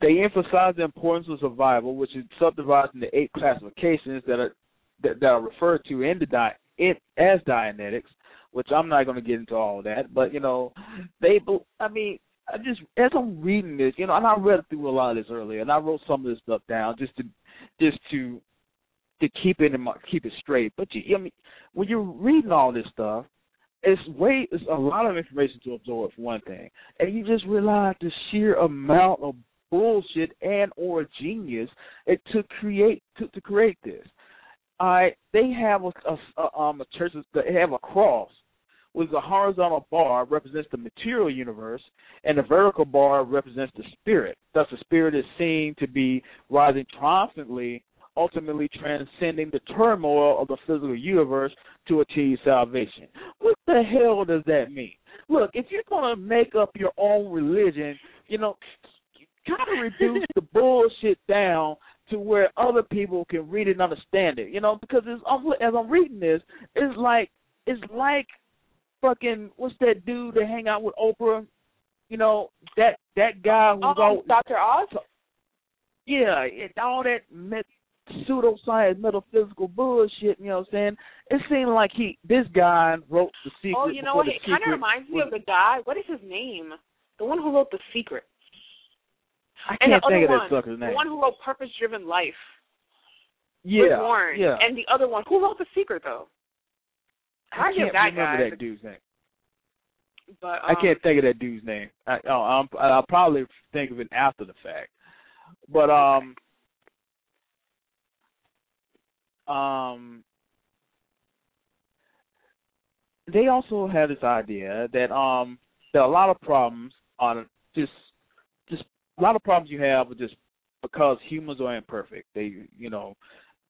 They emphasize the importance of survival, which is subdivided into eight classifications that are that, that are referred to in the di- as Dianetics, which I'm not going to get into all that. But you know, they, I mean, I just as I'm reading this, you know, and I read through a lot of this earlier, and I wrote some of this stuff down just to just to to keep it in my keep it straight. But you, I mean, when you're reading all this stuff, it's way it's a lot of information to absorb for one thing, and you just realize the sheer amount of bullshit and or genius it to create to, to create this. Right, they have a, a, a um a church they have a cross with the horizontal bar represents the material universe and the vertical bar represents the spirit. Thus the spirit is seen to be rising triumphantly, ultimately transcending the turmoil of the physical universe to achieve salvation. What the hell does that mean? Look, if you're gonna make up your own religion, you know, kind of reduce the *laughs* bullshit down to where other people can read it and understand it. You know, because it's, as I'm reading this, it's like it's like fucking what's that dude that hang out with Oprah? You know that that guy who's oh, all Dr. Oz. Yeah, it, all that met, pseudoscience, metaphysical bullshit. You know what I'm saying? It seemed like he, this guy, wrote the secret. Oh, you know what? It kind of reminds me of the guy. What is his name? The one who wrote the secret. I can't think of one, that sucker's name. The one who wrote Purpose Driven Life. Yeah, Warren. yeah. And the other one, who wrote the secret though? I, I can't that remember guy, that dude's name. But um, I can't think of that dude's name. I, oh, I'm, I'll probably think of it after the fact. But um, um, they also have this idea that um, that a lot of problems are just just a lot of problems you have are just because humans are imperfect. They, you know,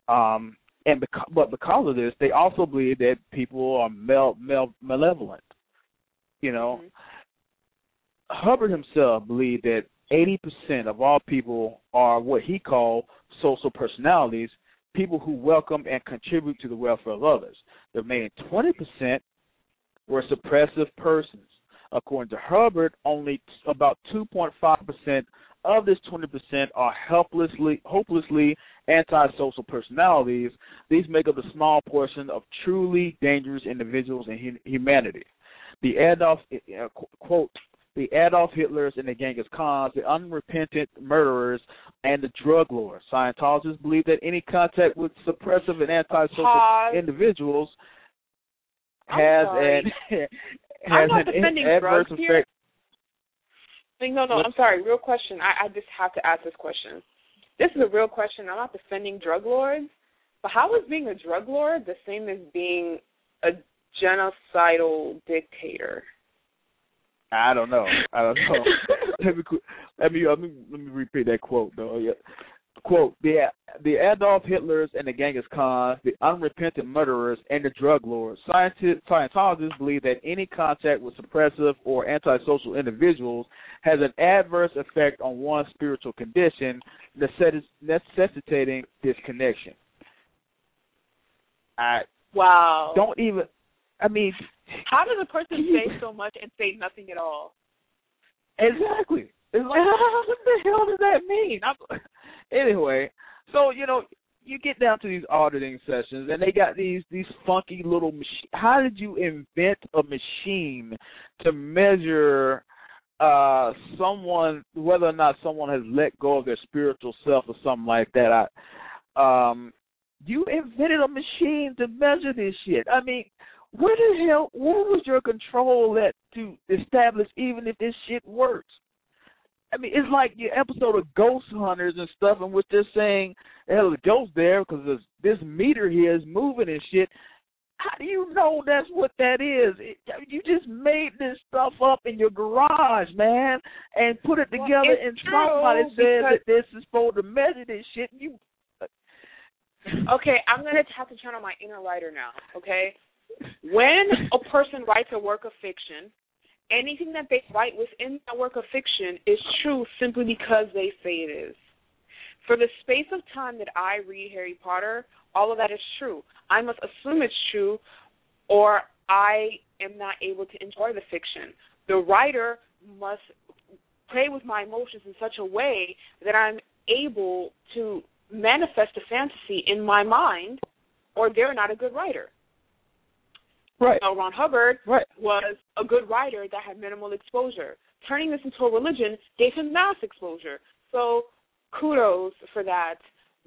um, and because, but because of this, they also believe that people are mal, mal, malevolent. You know, mm-hmm. Hubbard himself believed that 80% of all people are what he called social personalities, people who welcome and contribute to the welfare of others. The remaining 20% were suppressive persons. According to Hubbard, only about 2.5% of this 20% are helplessly, hopelessly antisocial personalities. These make up a small portion of truly dangerous individuals in humanity. The Adolf uh, quote the Adolf Hitlers and the Genghis Khans, the unrepentant murderers, and the drug lords. Scientologists believe that any contact with suppressive and antisocial Pause. individuals has an I'm has an *laughs* adverse drugs here. effect. No, no, I'm sorry. Real question. I, I just have to ask this question. This is a real question. I'm not defending drug lords, but how is being a drug lord the same as being a genocidal dictator? I don't know. I don't know. *laughs* let me let me let me repeat that quote though. Yeah. Quote: The the Adolf Hitlers and the Genghis Khans, the unrepentant murderers, and the drug lords. Scientists, Scientologists believe that any contact with suppressive or antisocial individuals has an adverse effect on one's spiritual condition, necessitating disconnection. I Wow. don't even. I mean, How does a person *laughs* say so much and say nothing at all? Exactly. It's like, what the hell does that mean? I'm, *laughs* anyway, so you know, you get down to these auditing sessions, and they got these these funky little machine. How did you invent a machine to measure uh someone whether or not someone has let go of their spiritual self or something like that? I um you invented a machine to measure this shit. I mean, where the hell where was your control at to establish even if this shit works? I mean, it's like your episode of Ghost Hunters and stuff, in which they're saying, "Hell, the ghost there because this, this meter here is moving and shit." How do you know that's what that is? It, you just made this stuff up in your garage, man, and put it together, well, and somebody said that this is supposed to measure this shit. You uh, okay? I'm gonna have to turn on my inner writer now. Okay, when a person writes a work of fiction, anything that they write within that work of fiction is true simply because they say it is. For the space of time that I read Harry Potter, all of that is true. I must assume it's true, or I am not able to enjoy the fiction. The writer must play with my emotions in such a way that I'm able to manifest a fantasy in my mind, or they're not a good writer. Right. Ron Hubbard right. was a good writer that had minimal exposure. Turning this into a religion gave him mass exposure. So kudos for that.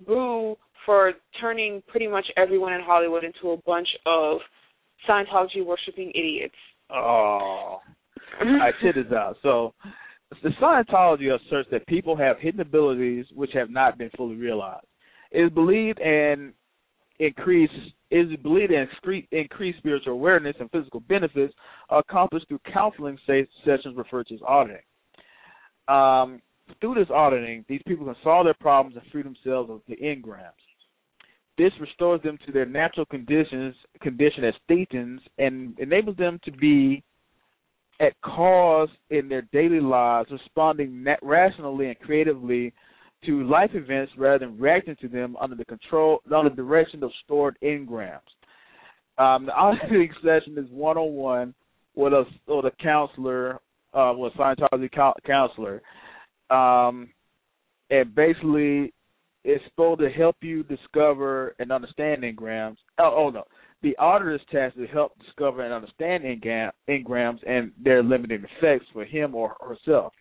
Boo for turning pretty much everyone in Hollywood into a bunch of Scientology worshiping idiots. Oh. I check this out. So the Scientology asserts that people have hidden abilities which have not been fully realized. It is believed and increase is believed to increase, spiritual awareness and physical benefits accomplished through counseling sessions referred to as auditing. Um, through this auditing, these people can solve their problems and free themselves of the engrams. This restores them to their natural conditions, condition as thetans, and enables them to be at cause in their daily lives, responding rationally and creatively to life events rather than reacting to them under the control, under the direction of stored engrams. Um, the auditing *laughs* session is one on one with a with a counselor, uh, with a Scientology counselor, um, and basically it's supposed to help you discover and understand engrams. Oh, oh no, the auditor's task is to help discover and understand engrams and their limiting effects for him or herself.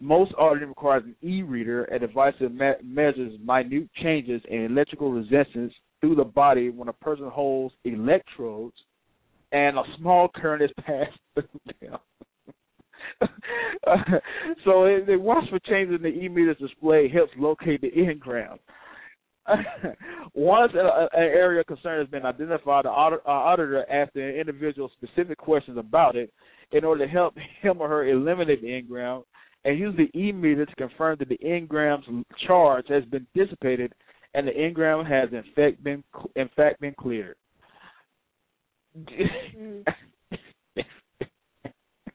Most auditing requires an e-meter, a device that me- measures minute changes in electrical resistance through the body when a person holds electrodes and a small current is passed *laughs* through them. *laughs* so the watch for changes in the e-meter's display helps locate the engram. *laughs* Once an area of concern has been identified, the uh, auditor asks the individual specific questions about it in order to help him or her eliminate the engram and use the e-meter to confirm that the engram's charge has been dissipated and the engram has in fact been in fact been cleared. Mm. *laughs*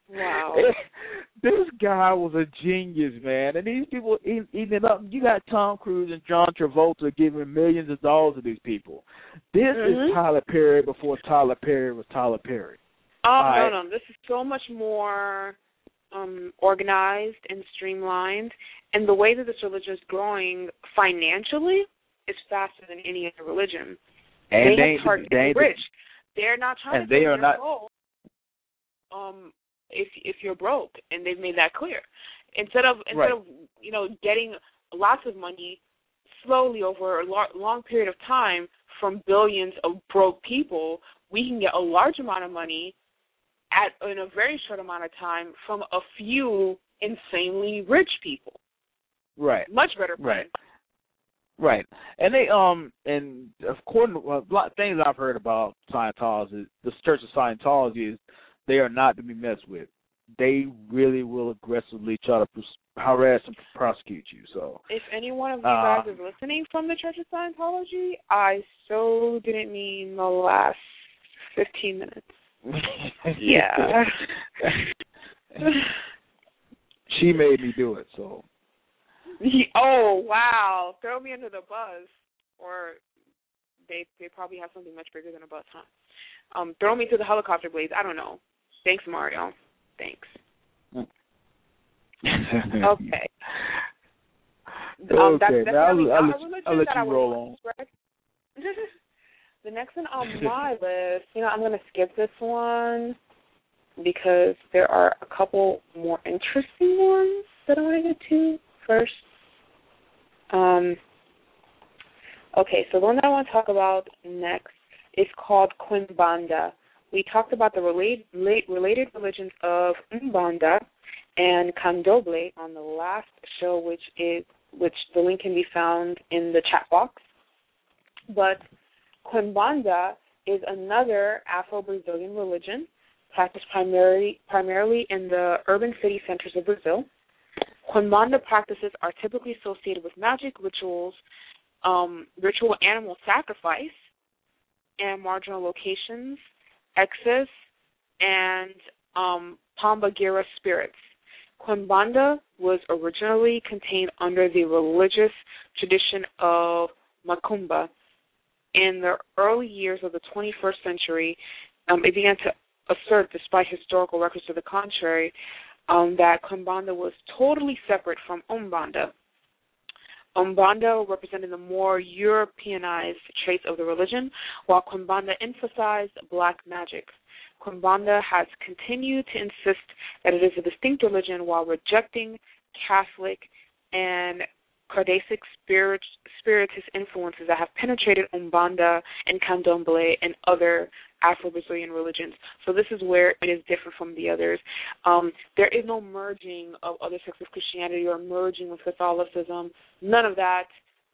wow. This guy was a genius, man. And these people eating, eating it up. You got Tom Cruise and John Travolta giving millions of dollars to these people. This mm-hmm. is Tyler Perry before Tyler Perry was Tyler Perry. Oh no, no, this is so much more um, organized and streamlined, and the way that this religion is growing financially is faster than any other religion. And they, they targeted they, the rich. They're not trying and to they are not. Um, if if you're broke, and they've made that clear. Instead of instead right. of you know getting lots of money slowly over a lo- long period of time from billions of broke people, we can get a large amount of money at in a very short amount of time from a few insanely rich people. Right. Much better. Plan. Right. Right, and they um and according to a lot of things I've heard about Scientology, the Church of Scientology is they are not to be messed with. They really will aggressively try to harass and prosecute you. So, if any one of you uh, guys is listening from the Church of Scientology, I so didn't mean the last fifteen minutes. Yeah. *laughs* she made me do it, so. *laughs* Oh wow! Throw me under the bus, or they they probably have something much bigger than a bus, huh? Um, throw me to the helicopter blades. I don't know. Thanks, Mario. Thanks. *laughs* okay. Um, okay, that's definitely I'll, I'll, a I'll let you roll spread. The next one on *laughs* my list, you know, I'm going to skip this one because there are a couple more interesting ones that I want to get to first. Um, okay, so the one that I want to talk about next is called Quimbanda, we talked about the relate, related religions of Umbanda and Candomblé on the last show, which is which the link can be found in the chat box. But Quimbanda is another Afro-Brazilian religion practiced primarily primarily in the urban city centers of Brazil. Quimbanda practices are typically associated with magic rituals, um, ritual animal sacrifice, and marginal locations, exus, and um, Pombagira spirits. Quimbanda was originally contained under the religious tradition of Macumba. In the early years of the 21st century, um, it began to assert, despite historical records to the contrary, um, that Quimbanda was totally separate from Umbanda. Umbanda represented the more Europeanized traits of the religion, while Quimbanda emphasized black magic. Quimbanda has continued to insist that it is a distinct religion while rejecting Catholic and Kardecist spirit, spiritist influences that have penetrated Umbanda and Candomblé and other Afro-Brazilian religions. So this is where it is different from the others. Um, there is no merging of other sects of Christianity or merging with Catholicism. None of that.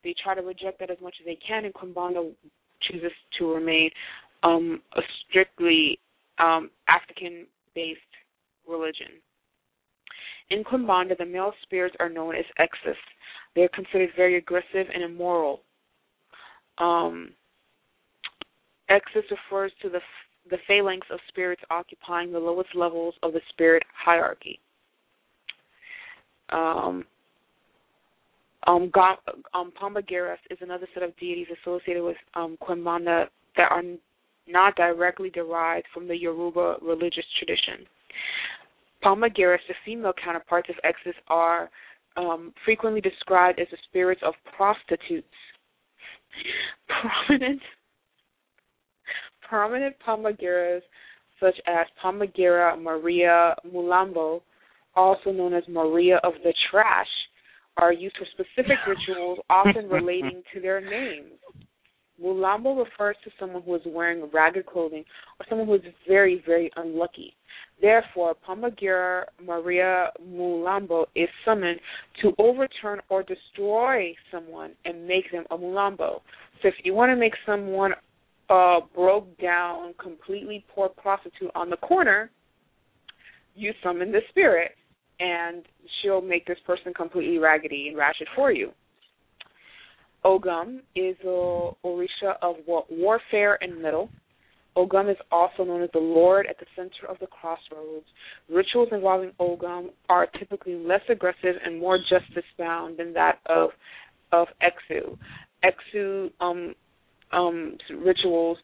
They try to reject that as much as they can, and Quimbanda chooses to remain um, a strictly um, African-based religion. In Quimbanda, the male spirits are known as exus. They are considered very aggressive and immoral. Um, refers to the the phalanx of spirits occupying the lowest levels of the spirit hierarchy. Um, um, um, Pombagiras is another set of deities associated with um, that are not directly derived from the Yoruba religious tradition. Pombagiras, the female counterparts of exus, are um, frequently described as the spirits of prostitutes. Prominent prominent Pombagiras such as Pombagira Maria Mulambo, also known as Maria of the Trash, are used for specific rituals often *laughs* relating to their names. Mulambo refers to someone who is wearing ragged clothing or someone who is very, very unlucky. Therefore, Pombagira Maria Mulambo is summoned to overturn or destroy someone and make them a Mulambo. So if you want to make someone a broke down, completely poor prostitute on the corner, you summon the spirit and she'll make this person completely raggedy and ratchet for you. Ogum is a Orisha of warfare and metal. Ogum is also known as the Lord at the center of the crossroads. Rituals involving Ogum are typically less aggressive and more justice bound than that of of Exu. Exu um, um, rituals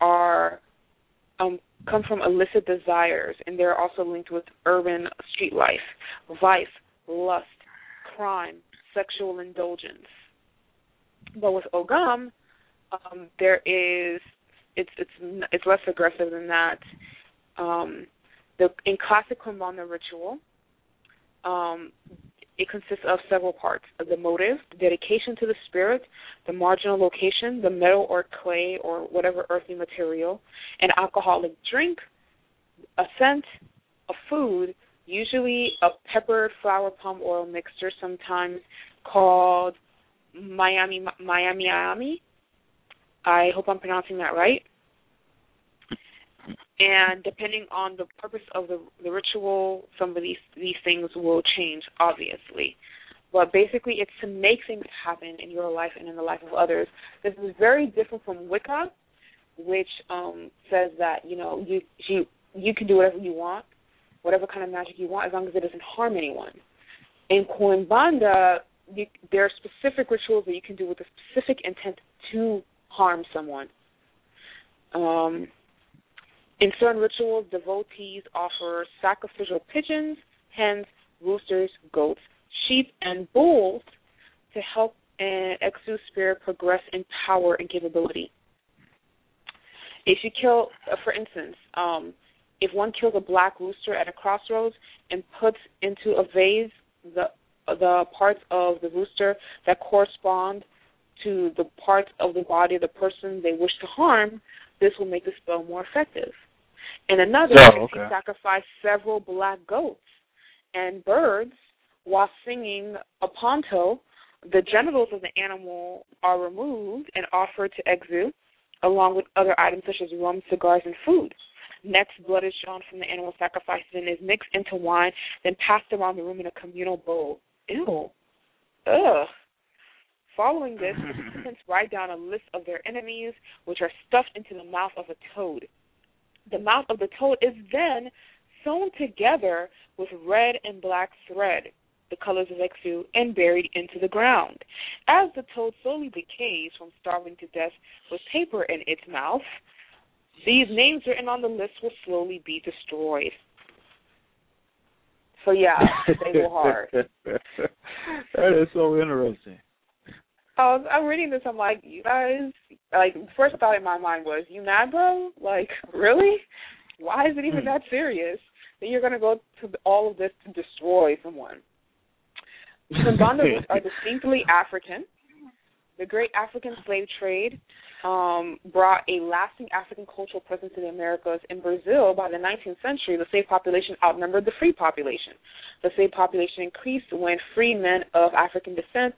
are um, come from illicit desires, and they're also linked with urban street life, vice, lust, crime, sexual indulgence. But with Ogum, um, there is it's it's it's less aggressive than that. Um, the in classic Quimbanda ritual, um, it consists of several parts the motive, the dedication to the spirit, the marginal location, the metal or clay or whatever earthly material, an alcoholic drink, a scent, a food, usually a peppered flower palm oil mixture, sometimes called Miami Miami Miami. I hope I'm pronouncing that right and depending on the purpose of the, the ritual, some of these these things will change, obviously. But basically, it's to make things happen in your life and in the life of others. This is very different from Wicca, which um, says that you know you you you can do whatever you want, whatever kind of magic you want, as long as it doesn't harm anyone. In Quimbanda, you, there are specific rituals that you can do with a specific intent to harm someone. Um, in certain rituals, devotees offer sacrificial pigeons, hens, roosters, goats, sheep, and bulls to help an exu spirit progress in power and capability. If you kill, uh, for instance, um, if one kills a black rooster at a crossroads and puts into a vase the the parts of the rooster that correspond to the parts of the body of the person they wish to harm, this will make the spell more effective. In another, Oh, okay. he sacrificed several black goats and birds while singing a ponto. The genitals of the animal are removed and offered to Exu, along with other items such as rum, cigars, and food. Next, blood is drawn from the animal sacrifices and is mixed into wine, then passed around the room in a communal bowl. Ew. Ugh. Following this, *laughs* the participants write down a list of their enemies, which are stuffed into the mouth of a toad. The mouth of the toad is then sewn together with red and black thread, the colors of Exu, and buried into the ground. As the toad slowly decays from starving to death with paper in its mouth, these names written on the list will slowly be destroyed. So yeah, they go *laughs* hard. that is so interesting. I was I'm reading this, I'm like, you guys like first thought in my mind was, You mad bro? Like, really? Why is it even that serious? That you're gonna go to all of this to destroy someone. Roots *laughs* are distinctly African. The great African slave trade um, brought a lasting African cultural presence in the Americas. In Brazil, by the 19th century, the slave population outnumbered the free population. The slave population increased when free men of African descent,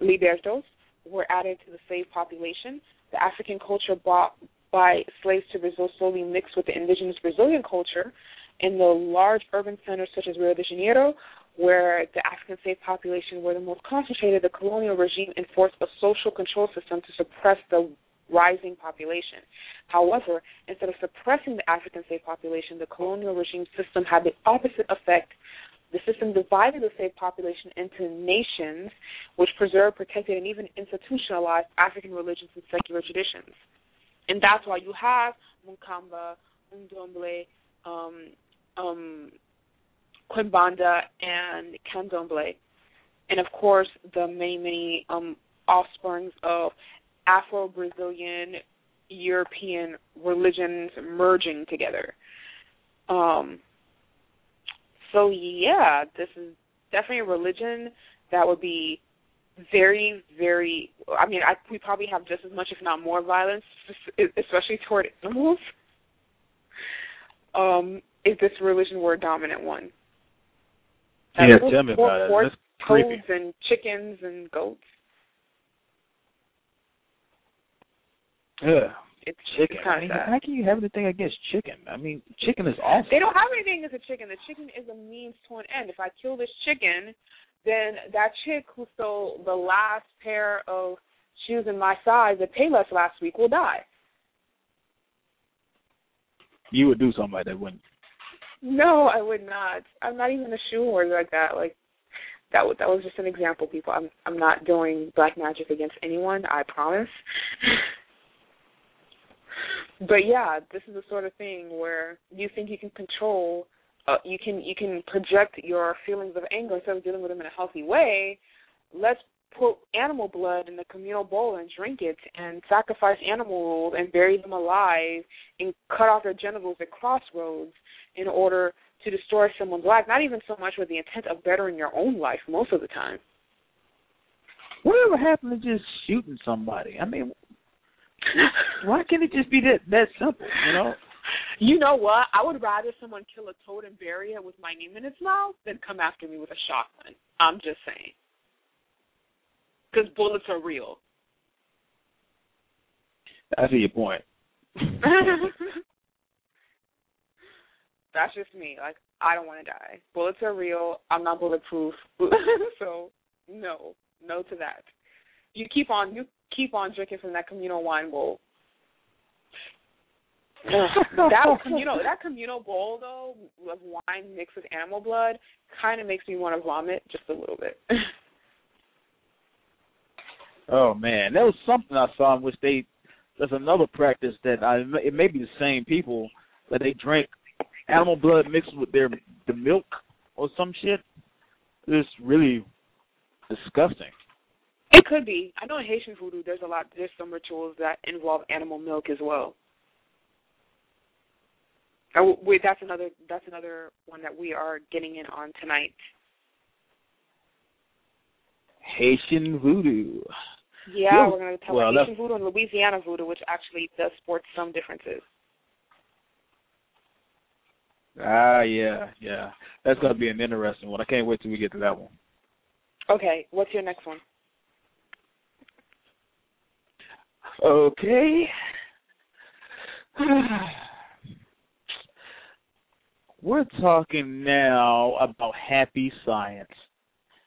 libertos, were added to the slave population. The African culture brought by slaves to Brazil slowly mixed with the indigenous Brazilian culture. In the large urban centers such as Rio de Janeiro, where the African slave population were the most concentrated, the colonial regime enforced a social control system to suppress the rising population. However, instead of suppressing the African slave population, the colonial regime system had the opposite effect. The system divided the slave population into nations, which preserved, protected, and even institutionalized African religions and secular traditions. And that's why you have Macumba, Undomble, um, um, Quimbanda, and Candomblé. And of course, the many, many um, offsprings of Afro Brazilian European religions merging together. Um, so yeah, this is definitely a religion that would be very, very. I mean, I, we probably have just as much, if not more, violence, especially toward animals. Um, if this religion were a dominant one. Yeah, tell me about it. That's creepy. And chickens and goats. Yeah. It's Chicken. It's I mean, how can you have anything against chicken? I mean, chicken is awesome. They don't have anything against a chicken. The chicken is a means to an end. If I kill this chicken, then that chick who stole the last pair of shoes in my size at Payless last week will die. You would do something like that, wouldn't you? No, I would not. I'm not even a shoe hoarder like that. Like that. Was, that was just an example, people. I'm I'm not doing black magic against anyone. I promise. *laughs* but yeah, this is the sort of thing where you think you can control. Uh, you can you can project your feelings of anger instead of dealing with them in a healthy way. Let's put animal blood in the communal bowl and drink it, and sacrifice animals and bury them alive, and cut off their genitals at crossroads in order to destroy someone's life. Not even so much with the intent of bettering your own life most of the time. Whatever happened to just shooting somebody? I mean, *laughs* why can't it just be that that simple? You know? You know what? I would rather someone kill a toad and bury it with my name in its mouth than come after me with a shotgun. I'm just saying. Because bullets are real. I see your point. *laughs* That's just me. Like I don't want to die. Bullets are real. I'm not bulletproof. *laughs* so no, no to that. You keep on you keep on drinking from that communal wine bowl. *laughs* that communal that communal bowl though of wine mixed with animal blood kind of makes me want to vomit just a little bit. *laughs* Oh man, that was something I saw in which they. There's another practice that I. It may be the same people that they drink animal blood mixed with their the milk or some shit. It's really disgusting. It could be. I know in Haitian voodoo, there's a lot. There's some rituals that involve animal milk as well. Oh, wait, that's another. That's another one that we are getting in on tonight. Haitian voodoo. Yeah, we're going to talk Well, about Haitian voodoo and Louisiana voodoo, which actually does sport some differences. Ah, yeah, yeah. That's gonna be an interesting one. I can't wait till we get to that one. Okay, what's your next one? Okay. *sighs* We're talking now about happy science.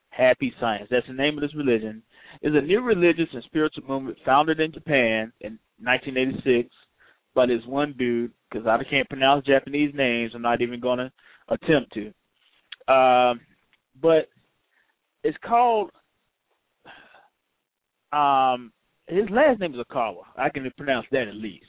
Happy science. That's the name of this religion, is a new religious and spiritual movement founded in Japan in 1986 by this one dude. Because I can't pronounce Japanese names, I'm not even going to attempt to. Um, but it's called um his last name is Okawa. I can pronounce that at least.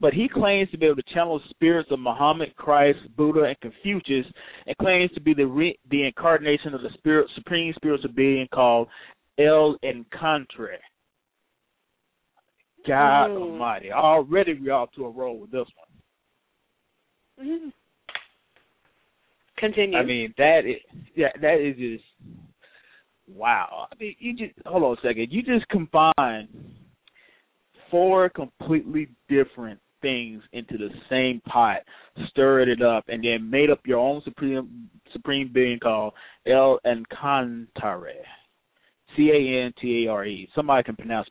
But he claims to be able to channel spirits of Muhammad, Christ, Buddha, and Confucius, and claims to be the re- the incarnation of the spirit, supreme spiritual being called El Encontre. God mm. Almighty! Already we off to a roll with this one. Mm-hmm. Continue. I mean that is yeah that is just wow. I mean you just hold on a second. You just combine four completely different things into the same pot, stirred it up, and then made up your own supreme supreme being called El Encantare. C A N T A R E. Somebody can pronounce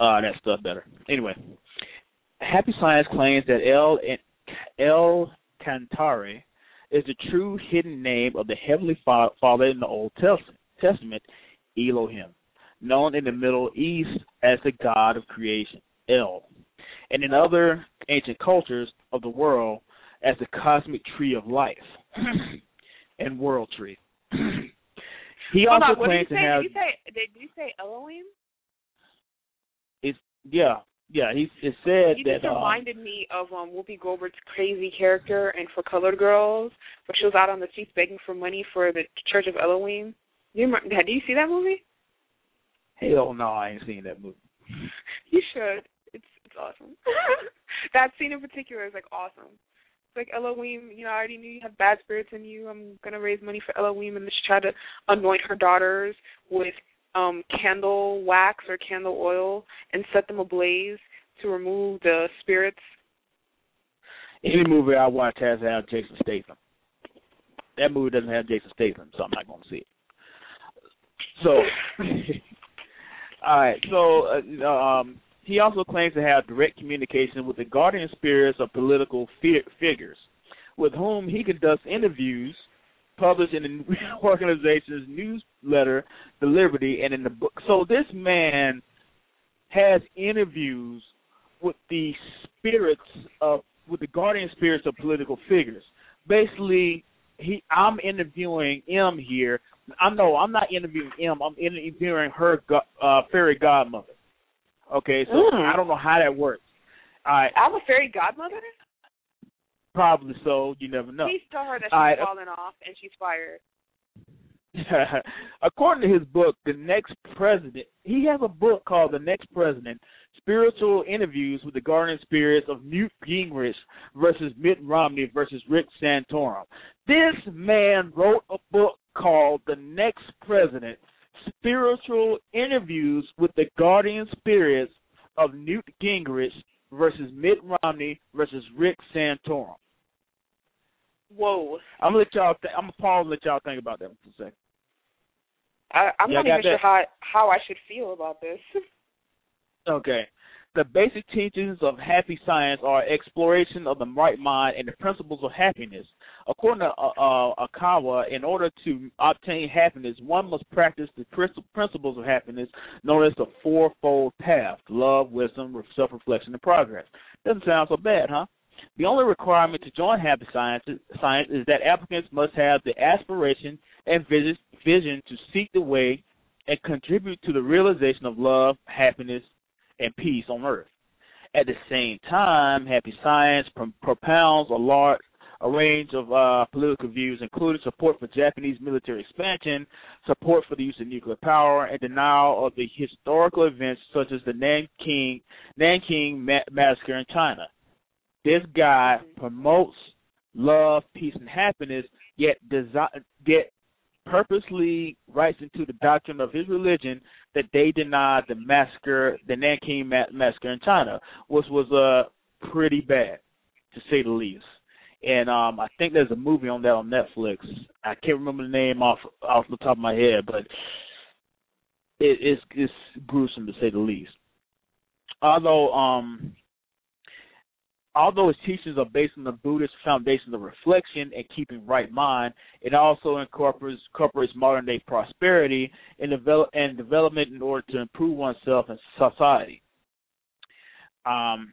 uh, that stuff better. Anyway, Happy Science claims that El El Cantare is the true hidden name of the Heavenly Father in the Old Testament, Elohim, known in the Middle East as the God of creation, El and in other ancient cultures of the world as the cosmic tree of life *clears throat* and world tree. *clears throat* he Hold also on, claims to have. Did you say? Did you say Elohim? It's yeah, yeah. He it said you that. just reminded um, me of um Whoopi Goldberg's crazy character and for Colored Girls, where she was out on the streets begging for money for the Church of Elohim. You do you see that movie? Hell no, I ain't seen that movie. *laughs* you should It's it's awesome. *laughs* that scene in particular is like awesome. It's like Elohim, you know, I already knew you have bad spirits in you. I'm gonna raise money for Elohim and just try to anoint her daughters with um candle wax or candle oil and set them ablaze to remove the spirits. Any movie I watch has to have Jason Statham. That movie doesn't have Jason Statham, so I'm not going to see it. So, *laughs* all right. So, uh, um, he also claims to have direct communication with the guardian spirits of political fi- figures, with whom he conducts interviews published in the *laughs* organization's newsletter, The Liberty, and in the book. So this man has interviews with the spirits of, with the guardian spirits of political figures. Basically, he, I'm interviewing M here. I know I'm not interviewing M. I'm interviewing her uh, fairy godmother. Okay, so mm. I don't know how that works. I I'm a fairy godmother. Probably so. You never know. Please tell her that she's right. fallen off and she's fired. *laughs* According to his book, The Next President, he has a book called The Next President Spiritual Interviews with the Guardian Spirits of Newt Gingrich versus Mitt Romney versus Rick Santorum. This man wrote a book called The Next President spiritual interviews with the guardian spirits of Newt Gingrich versus Mitt Romney versus Rick Santorum. Whoa! I'm gonna let y'all. Th- I'm gonna pause and let y'all think about that for a second. I, I'm y'all not even that? sure how how I should feel about this. *laughs* okay. The basic teachings of happy science are exploration of the right mind and the principles of happiness. According to uh, uh, Okawa, in order to obtain happiness, one must practice the principles of happiness known as the fourfold path love, wisdom, self reflection, and progress. Doesn't sound so bad, huh? The only requirement to join Happy Science, science is that applicants must have the aspiration and vision to seek the way and contribute to the realization of love, happiness, and peace on earth. At the same time, Happy Science propounds a large a range of uh, political views, including support for Japanese military expansion, support for the use of nuclear power, and denial of the historical events such as the Nanking Nanking ma- massacre in China. This guy promotes love, peace, and happiness, yet desi- yet purposely writes into the doctrine of his religion that they denied the massacre, the Nanking massacre in China, which was uh, pretty bad, to say the least. and um, I think there's a movie on that on Netflix. I can't remember the name off off the top of my head, but it, it's it's gruesome to say the least. Although um, although its teachings are based on the Buddhist foundations of reflection and keeping right mind, it also incorporates, incorporates modern day prosperity and, develop, and development in order to improve oneself and society. Um,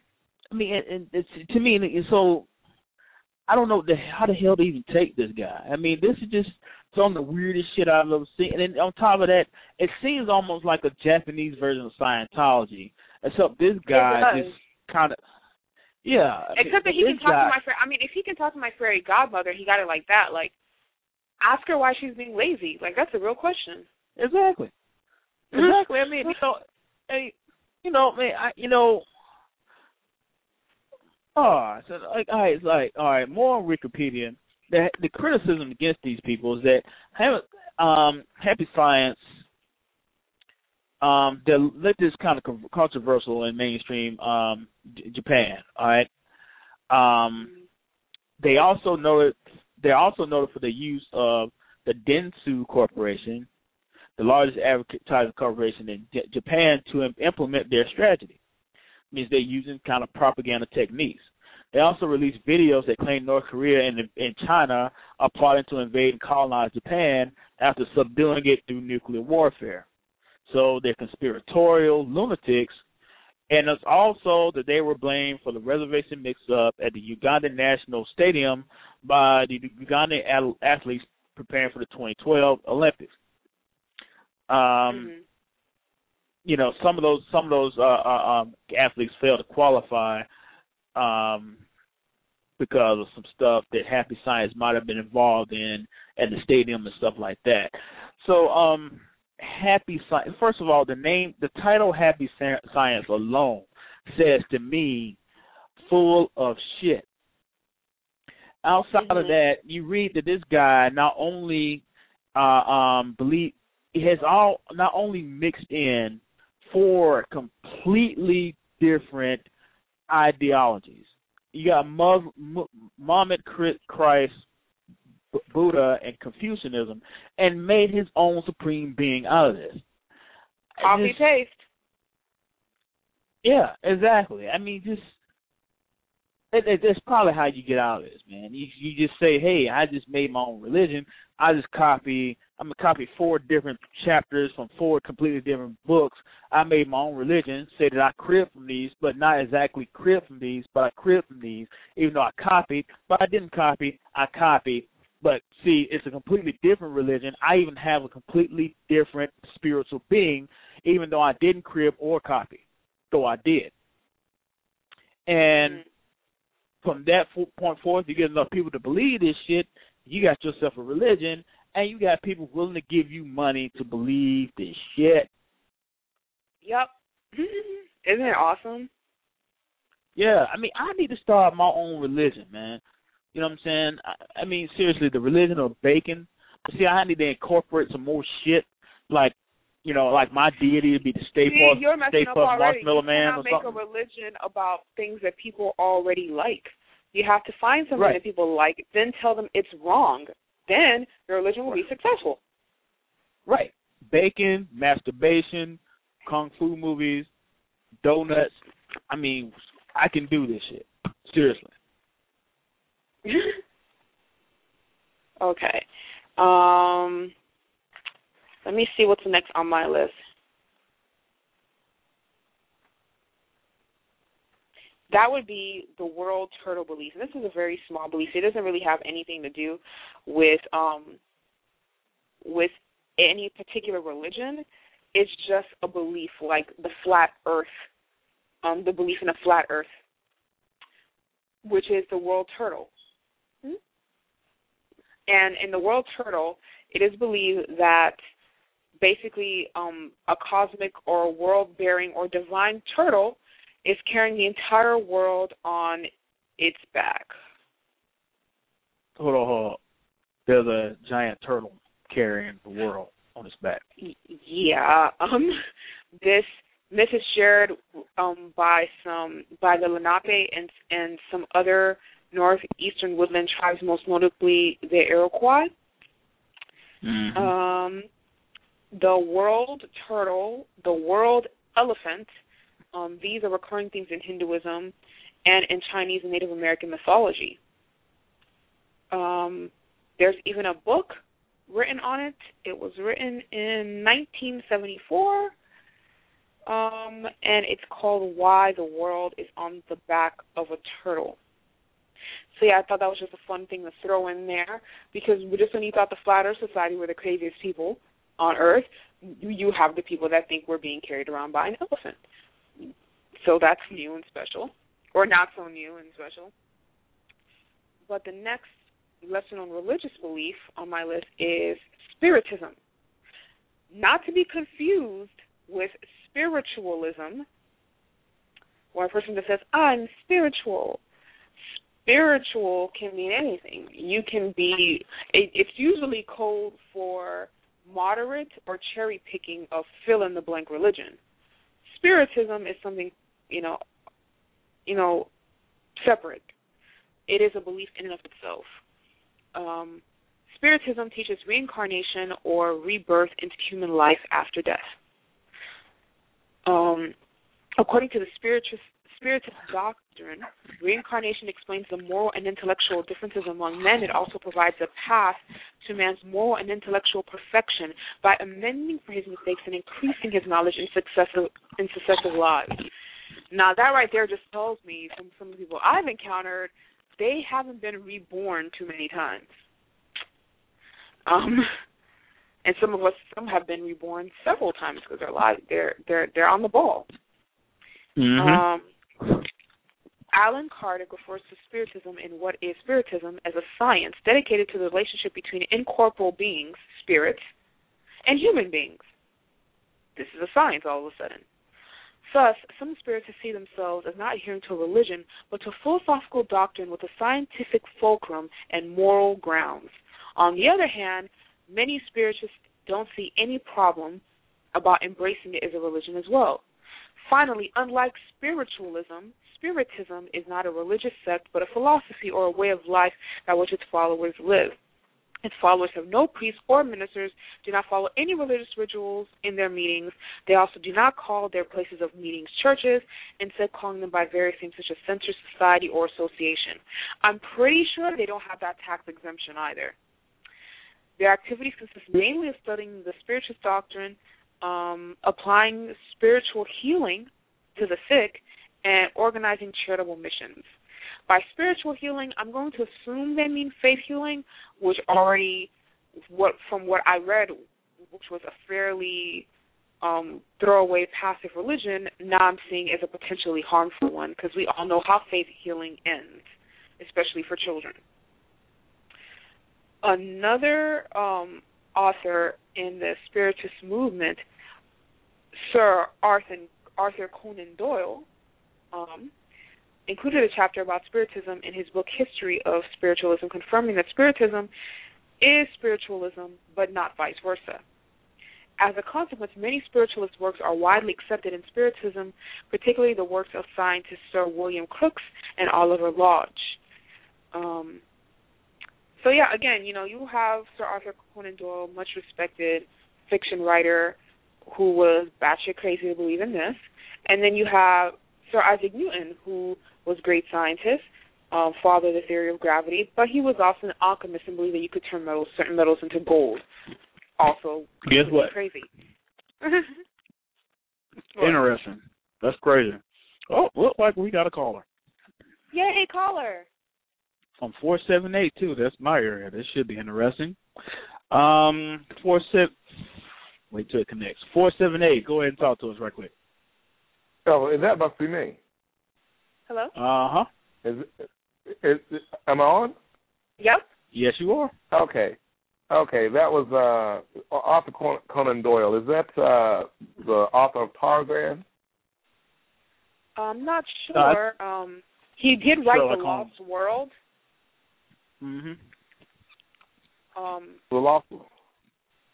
I mean, and, it's to me, and so I don't know the, how the hell to even take this guy. I mean, this is just some of the weirdest shit I've ever seen. And then on top of that, it seems almost like a Japanese version of Scientology. Except this guy just kind of yeah. Except that he can talk guy, to my fairy. I mean, if he can talk to my fairy godmother, he got it like that. Like, ask her why she's being lazy. Like, that's a real question. Exactly. Exactly. I mean, you know, hey, you know, man, I, you know. Oh, so like, all right, it's like, all right, more on Wikipedia. The the criticism against these people is that um, Happy Science um that this kind of controversial in mainstream um J- Japan. All right. Um, they also noted they're also noted for the use of the Dentsu Corporation, the largest advertising corporation in J- Japan, to Im- implement their strategy. It means they're using kind of propaganda techniques. They also released videos that claim North Korea and, and China are plotting to invade and colonize Japan after subduing it through nuclear warfare. So they're conspiratorial lunatics. And it's also that they were blamed for the reservation mix up at the Uganda National Stadium by the Ugandan athletes preparing for the 2012 Olympics. Um, mm-hmm. You know, some of those some of those uh, uh, um, athletes failed to qualify um, because of some stuff that Happy Science might have been involved in at the stadium and stuff like that. So, um, Happy Science. First of all, the name, the title Happy Science alone says to me, full of shit. Outside mm-hmm. of that, you read that this guy not only uh, um, believe he has all not only mixed in four completely different ideologies. You got Muhammad Christ, Buddha and Confucianism and made his own supreme being out of this. Copy just, paste. Yeah, exactly. I mean, just it, it, that's probably how you get out of this, man. You you just say, "Hey, I just made my own religion. I just copy. I'm gonna copy four different chapters from four completely different books. I made my own religion. Say that I crib from these, but not exactly crib from these, but I crib from these. Even though I copied, but I didn't copy. I copied. But see, it's a completely different religion. I even have a completely different spiritual being, even though I didn't crib or copy, though I did. And mm-hmm. from that point forth, you get enough people to believe this shit, you got yourself a religion, and you got people willing to give you money to believe this shit. Yep. *laughs* Isn't it awesome? Yeah, I mean, I need to start my own religion, man. You know what I'm saying? I, I mean, seriously, the religion of bacon. See, I need to incorporate some more shit, like you know, like my deity to be the Stay Puft, you're Stay Puft Marshmallow you Man or make something. a religion about things that people already like. You have to find something right. that people like, then tell them it's wrong. Then your religion will be successful. Right. Bacon, masturbation, kung fu movies, donuts. I mean, I can do this shit. Seriously. *laughs* okay. Um, let me see what's next on my list. That would be the world turtle belief. And this is a very small belief. It doesn't really have anything to do with um with any particular religion. It's just a belief like the flat earth, um, the belief in a flat earth, which is the world turtle. And in the world turtle, it is believed that basically um, a cosmic or world bearing or divine turtle is carrying the entire world on its back. Hold on, hold on. There's a giant turtle carrying the world on its back. Yeah. Um, *laughs* this myth is shared um, by some by the Lenape and and some other northeastern woodland tribes, most notably the Iroquois. Mm-hmm. Um, the world turtle, the world elephant. Um, these are recurring themes in Hinduism and in Chinese and Native American mythology. Um, there's even a book written on it. It was written in 1974, um, and it's called "Why the World Is on the Back of a Turtle." So yeah, I thought that was just a fun thing to throw in there because just when you thought the Flat Earth Society were the craziest people on Earth, you have the people that think we're being carried around by an elephant. So that's new and special, or not so new and special. But the next lesson on religious belief on my list is spiritism. Not to be confused with spiritualism, or a person that says, I'm spiritual. Spiritual can mean anything. You can be, it, it's usually code for moderate or cherry picking of fill in the blank religion. Spiritism is something, you know, you know, separate. It is a belief in and of itself um, Spiritism teaches reincarnation or rebirth into human life after death. Um, according to the Spiritist, Spiritist doctrine, reincarnation explains the moral and intellectual differences among men. It also provides a path to man's moral and intellectual perfection by amending for his mistakes and increasing his knowledge in successive in successive lives. Now that right there just tells me from some of the people I've encountered they haven't been reborn too many times. Um, and some of us, some have been reborn several times because they're alive. They're they're they're on the ball. Mm-hmm. Um, Allan Kardec refers to Spiritism in What is Spiritism as a science dedicated to the relationship between incorporeal beings, spirits, and human beings. This is a science all of a sudden. Thus, some spiritists see themselves as not adhering to a religion, but to a philosophical doctrine with a scientific fulcrum and moral grounds. On the other hand, many spiritists don't see any problem about embracing it as a religion as well. Finally, unlike spiritualism, Spiritism is not a religious sect, but a philosophy or a way of life by which its followers live. Its followers have no priests or ministers, do not follow any religious rituals in their meetings. They also do not call their places of meetings churches, instead calling them by various names such as center, society, or association. I'm pretty sure they don't have that tax exemption either. Their activities consist mainly of studying the spiritual doctrine, um, applying spiritual healing to the sick, and organizing charitable missions. By spiritual healing, I'm going to assume they mean faith healing, which already, what from what I read, which was a fairly um, throwaway passive religion, now I'm seeing as a potentially harmful one because we all know how faith healing ends, especially for children. Another um, author in the Spiritist movement, Sir Arthur Arthur Conan Doyle, um, included a chapter about Spiritism in his book History of Spiritualism, confirming that Spiritism is spiritualism, but not vice versa. As a consequence, many spiritualist works are widely accepted in Spiritism, particularly the works of scientists Sir William Crookes and Oliver Lodge. Um, so yeah, again, you know, you have Sir Arthur Conan Doyle, much respected fiction writer, who was batshit crazy to believe in this, and then you have Sir Isaac Newton, who was great scientist, um, father of the theory of gravity, but he was also an alchemist and believed that you could turn metals, certain metals into gold. Also, guess what? Crazy. *laughs* Interesting. That's crazy. Oh, look like we got a caller. Yay, caller! From four seven eight too. That's my area. This should be interesting. Um, four seven. Wait till it connects. Four seven eight. Go ahead and talk to us right quick. Oh, is that must be me. Hello. Uh huh. Is, is, is am I on? Yep. Yes, you are. Okay. Okay, that was uh Arthur Conan Doyle. Is that uh the author of Tarzan? I'm not sure. Uh, um he did write Sherlock The Lost Holmes. World. Mhm. Um The Lost.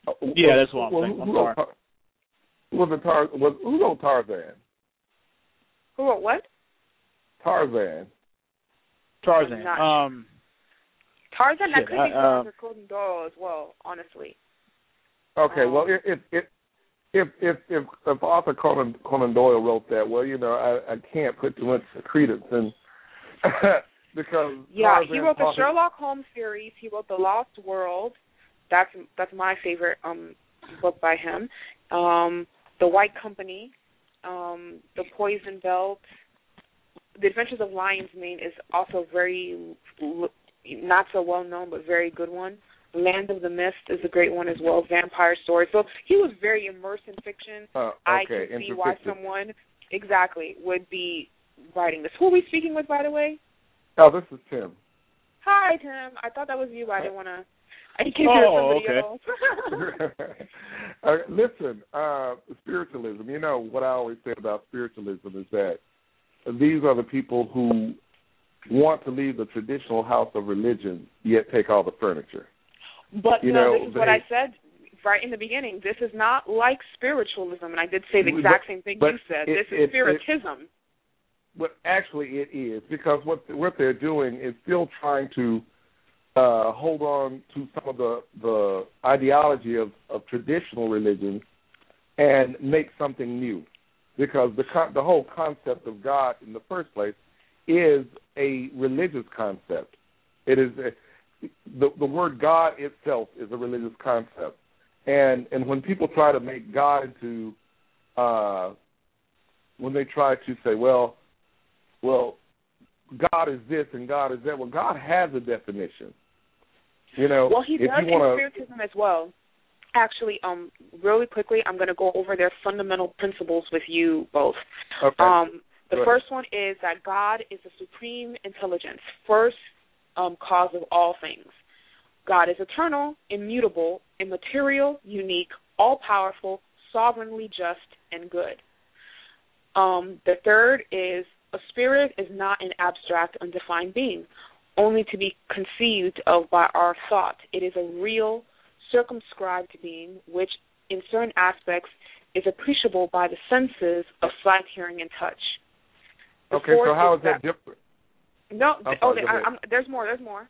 Uh, Yeah, that's what I'm well, saying. I'm who wrote sorry. Tar- Was it Tar? Was who wrote Tarzan? who wrote what? Tarzan. Tarzan. not- Um, Tarzan, that Shit, could be I- uh, Arthur Conan Doyle as well. Honestly. Okay, well, Um, if if if if if, if, if Arthur Conan, Conan Doyle wrote that, well, you know, I, I can't put too much credence in because Yeah, he wrote the Sherlock Holmes series. He wrote The Lost World. That's that's my favorite um book by him. Um, The White Company, um, The Poison Belt, The Adventures of Lion's Mane is also very not so well known, but very good one. Land of the Mist is a great one as well. Vampire Story. So he was very immersed in fiction. Uh, I can see why someone exactly would be writing this. Who are we speaking with, by the way? Oh, this is Tim. Hi, Tim. I thought that was you, but I didn't want to. I came Oh, okay. *laughs* *laughs* uh, listen, uh, spiritualism. You know what I always say about spiritualism is that these are the people who want to leave the traditional house of religion, yet take all the furniture. but You no, know, this is what I said right in the beginning. This is not like spiritualism, and I did say the But- exact same thing you said. it- this is it- it- But actually, it is because what what they're doing is still trying to uh, hold on to some of the the ideology of, of traditional religions and make something new. Because the con- the whole concept of God in the first place is a religious concept. It is a, the the word God itself is a religious concept, and and when people try to make God into uh, when they try to say, well, well, God is this and God is that. Well, God has a definition. You know, Well, he does you in spiritism as well. Actually, um, really quickly, I'm going to go over their fundamental principles with you both. okay, Um, the Go ahead. first one is that God is the supreme intelligence, first um, cause of all things. God is eternal, immutable, immaterial, unique, all powerful, sovereignly just, and good. Um, the third is a spirit is not an abstract, undefined being, only to be conceived of by our thought. It is a real, circumscribed being, which in certain aspects is appreciable by the senses of sight, hearing, and touch. The okay. So how is is that different? no, I'm oh, I. I'm, there's more. There's more.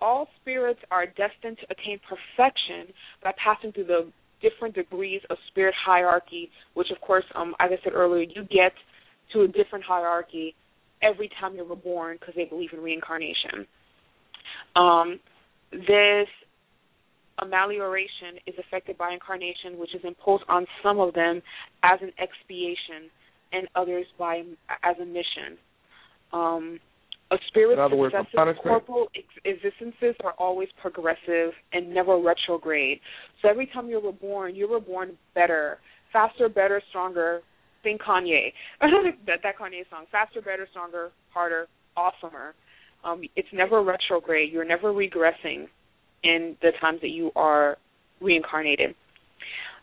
All spirits are destined to attain perfection by passing through the different degrees of spirit hierarchy, which, of course, um, as I said earlier, you get to a different hierarchy every time you're reborn because they believe in reincarnation. Um, this amelioration is affected by incarnation, which is imposed on some of them as an expiation, and others by as a mission. Um, a spirit's In other words, a successive corporal ex- existences are always progressive and never retrograde. So every time you're reborn, you're reborn better, faster, better, stronger. Think Kanye. *laughs* that that Kanye song. Faster, better, stronger, harder, awesomer. Um, it's never retrograde. You're never regressing in the times that you are reincarnated.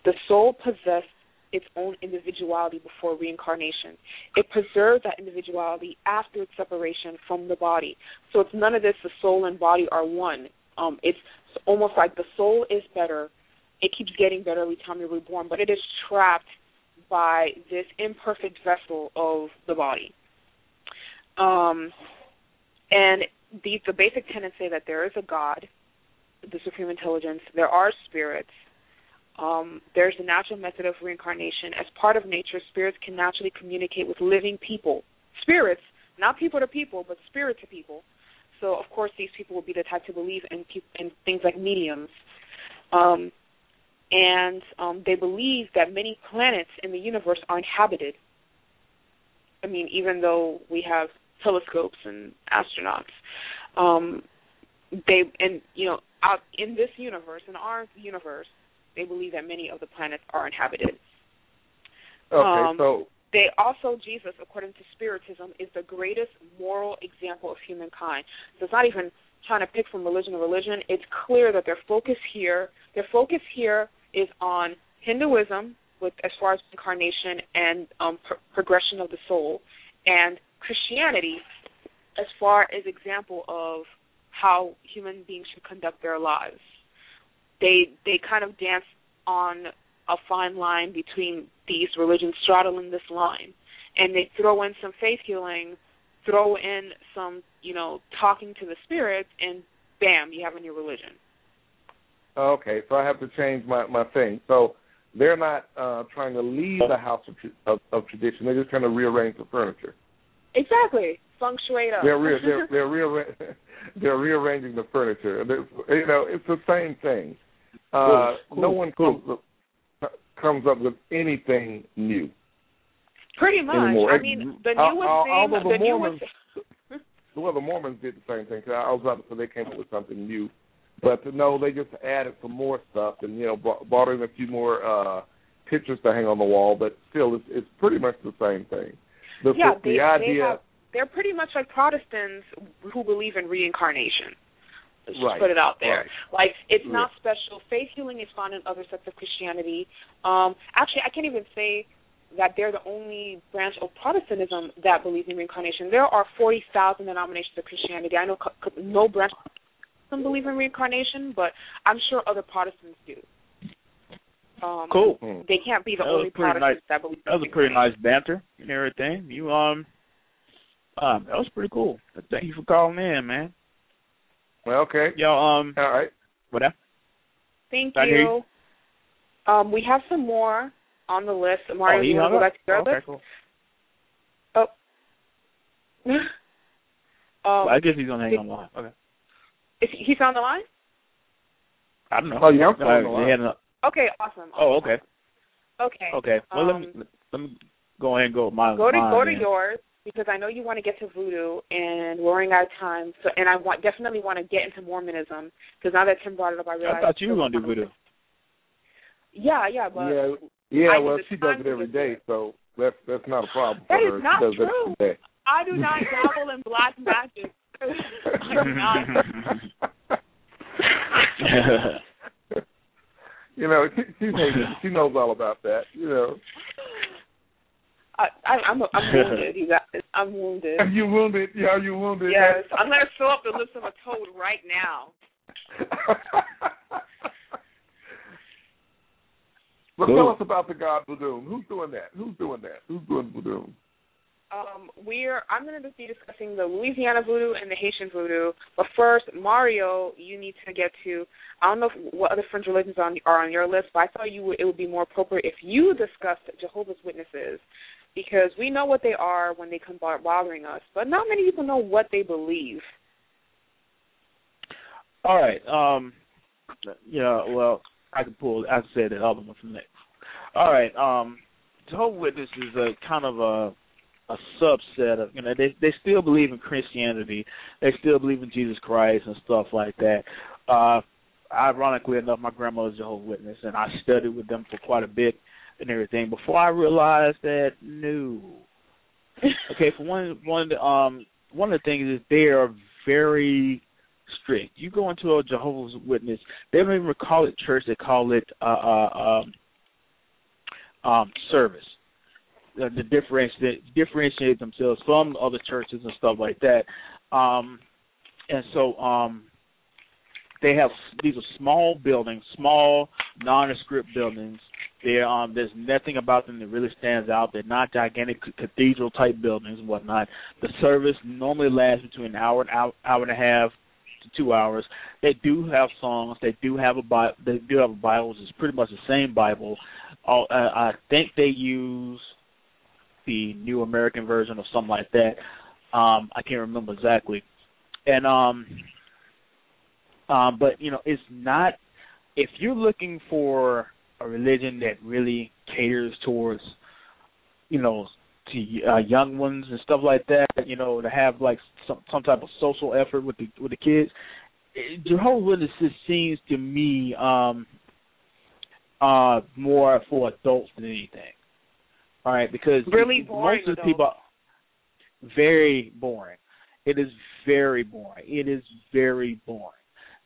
The soul possessed its own individuality before reincarnation. It preserves that individuality after its separation from the body. So it's none of this. The soul and body are one. Um, it's almost like the soul is better. It keeps getting better every time you're reborn, but it is trapped by this imperfect vessel of the body. Um, and the, the basic tenets say that there is a God, the supreme intelligence. There are spirits. Um, there's a natural method of reincarnation. As part of nature, spirits can naturally communicate with living people. Spirits, not people to people, but spirit to people. So, of course, these people will be the type to believe in, peop in things like mediums. Um, and um, they believe that many planets in the universe are inhabited. I mean, even though we have telescopes and astronauts, um, they and you know out in this universe, in our universe, they believe that many of the planets are inhabited. Okay, Um, so They also Jesus, according to Spiritism, is the greatest moral example of humankind. So it's not even trying to pick from religion to religion. It's clear that their focus here, their focus here is on Hinduism, with as far as incarnation and um, pro- progression of the soul, and Christianity, as far as example of how human beings should conduct their lives. They they kind of dance on a fine line between these religions straddling this line. And they throw in some faith healing throw in some, you know, talking to the spirits, and bam, you have a new religion. Okay, so I have to change my my thing. So they're not uh trying to leave the house of, of, of tradition. They're just trying to rearrange the furniture. Exactly, feng shui. They're re- they're *laughs* they're, rearra- *laughs* they're rearranging the furniture. They're, you know, it's the same thing. Uh, cool, no one cool. comes up, comes up with anything new. Pretty much. Anymore. I mean, the Al- newest al- thing, although the the Mormons, newest. *laughs* well, the Mormons did the same thing. 'cause I was about to say they came up with something new, but no, they just added some more stuff and you know brought, brought in a few more uh pictures to hang on the wall. But still, it's it's pretty much the same thing. The, yeah, the they, idea. they have, they're pretty much like Protestants who believe in reincarnation. Let's just put it out there. right. Like it's Yeah. not special. Faith healing is found in other sects of Christianity. Um, actually, I can't even say that they're the only branch of Protestantism that believes in reincarnation. There are forty thousand denominations of Christianity. I know no branch doesn't believe in reincarnation, but I'm sure other Protestants do. Um, Cool. They can't be the That only pretty Protestants that believe. That was a pretty nice banter and everything. You um, um, that was pretty cool. Thank you for calling in, man. Well, okay. Yo, um, All right. what that? Thank I hear you. Um, we have some more on the list. Mario, oh, you want to go back to your okay, list? cool. *laughs* um, I guess he's gonna hang on the line. Okay. Is he, he's on the line? I don't know. Oh, yeah, I'm on the line. they had an- Okay, awesome. oh, okay. Okay. Okay. Well, let Um, me let me go ahead and go with my Go to mine, go to then. yours because I know you want to get to voodoo, and we're running out of time. So, and I want definitely want to get into Mormonism because now that Tim brought it up, I realized. I thought you were gonna do voodoo. Yeah, yeah, but yeah, yeah. Well, she does it to every get there. day, so that's that's not a problem That for is her. not she does true. It every day. I do not *laughs* dabble in black magic. *laughs* You know, she, she's she knows all about that. You know, I, I, I'm I'm wounded. You guys, I'm wounded. are you wounded? Yeah, are you wounded? Yes, I'm gonna fill up the lips of a toad right now. *laughs* But Cool. tell us about the God Badoon. Who's doing that? Who's doing that? Who's doing Badoon? Um, we're I'm going to be discussing the Louisiana voodoo and the Haitian voodoo. But first, Mario, you need to get to. I don't know what other French religions on, are on your list, but I thought you would, it would be more appropriate if you discussed Jehovah's Witnesses, because we know what they are when they come bo- bothering us, but not many people know what they believe. All right. Um. Yeah. Well, I can pull. I can say that other one from next. All right. Um. Jehovah's Witness is a kind of a a subset of you know they they still believe in Christianity. They still believe in Jesus Christ and stuff like that. Uh. Ironically enough, my grandmother's Jehovah's Witness, and I studied with them for quite a bit and everything before I realized that no. Okay, for one, one um, one of the things is they are very strict. You go into a Jehovah's Witness, they don't even call it church; they call it uh, uh, um, um, service. Uh, to differentiate differentiate themselves from other churches and stuff like that. Um, and so um, they have these are small buildings, small nondescript buildings. They're, um, there's nothing about them that really stands out. They're not gigantic cathedral type buildings and whatnot. The service normally lasts between an hour and hour, hour and a half to two hours. They do have songs. They do have a Bible. They do have a Bible, which is pretty much the same Bible. Uh, I think they use the New American version or something like that. Um, I can't remember exactly. And um, um, but you know, it's not. If you're looking for a religion that really caters towards, you know, to uh, young ones and stuff like that, you know, to have like some some type of social effort with the with the kids. Jehovah's Witnesses seems to me um uh more for adults than anything. All right, because Really boring most of the people very boring. It is very boring. It is very boring.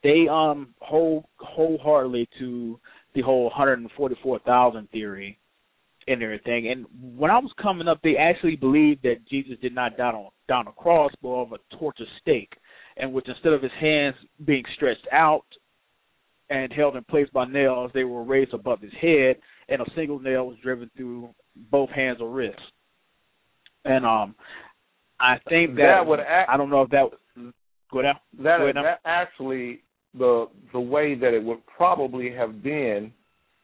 They um hold wholeheartedly to the whole 144,000 theory and everything. And when I was coming up, they actually believed that Jesus did not die on down a cross, but of a torture stake, and which instead of his hands being stretched out and held in place by nails, they were raised above his head, and a single nail was driven through both hands or wrists. And um, I think that, that would. Act, I don't know if that. Go down. That, Go that actually the the way that it would probably have been.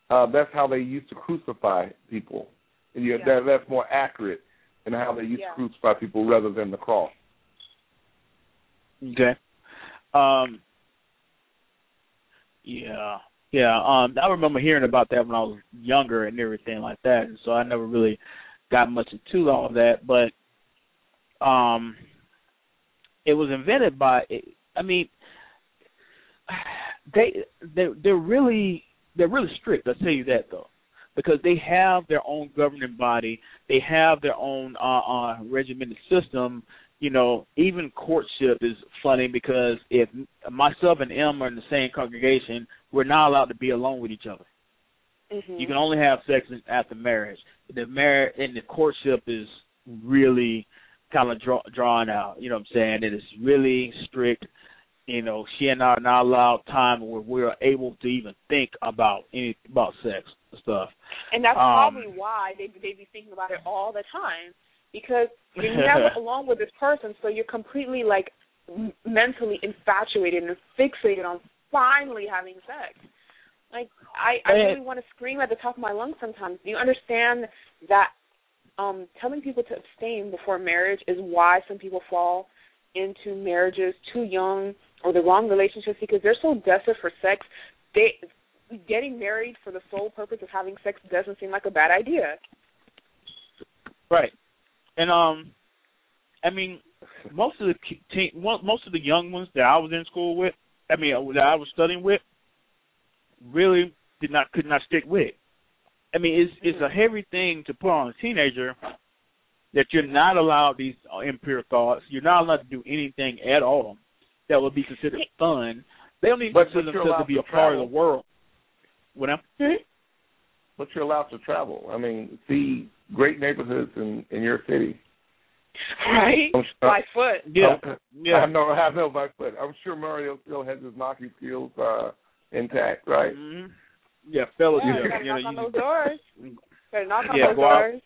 Uh, that's how they used to crucify people. And you, Yeah. that, that's more accurate in how they used Yeah. to crucify people rather than the cross. Okay. Um. Yeah. Yeah. Um. I remember hearing about that when I was younger and everything like that, and so I never really got much into all of that. But um, it was invented by. I mean, they they they're really they're really strict. I'll tell you that though, because they have their own governing body. They have their own uh, uh regimented system you know, even courtship is funny because if myself and M are in the same congregation, we're not allowed to be alone with each other. Mhm. You can only have sex after marriage. The marriage and the courtship is really kind of draw, drawn out. You know what I'm saying? It is really strict. You know, she and I are not allowed time where we're able to even think about any about sex stuff. And that's Um, probably why they they be thinking about it all the time because you're *laughs* never alone with this person, so you're completely like m- mentally infatuated and fixated on finally having sex. Like I, I really want to scream at the top of my lungs sometimes. Do you understand that um telling people to abstain before marriage is why some people fall into marriages too young or the wrong relationships because they're so desperate for sex. They getting married for the sole purpose of having sex doesn't seem like a bad idea. Right. And um, I mean, most of the mo- most of the young ones that I was in school with, I mean, uh, that I was studying with, really did not could not stick with. it. I mean, it's it's a heavy thing to put on a teenager that you're not allowed these uh, impure thoughts. You're not allowed to do anything at all that would be considered fun. They don't even But- consider themselves to be a part of the world. What now? But you're allowed to travel. I mean, see great neighborhoods in in your city. Right? I'm sure- By foot. Yeah, I'm- yeah. I know. I know by foot. I'm sure Mario still has his knocking skills uh, intact, right? hmm Yeah, fellowship. Yeah, you gotta you know, knock on you- those doors. Better knock on Yeah, those go out. doors.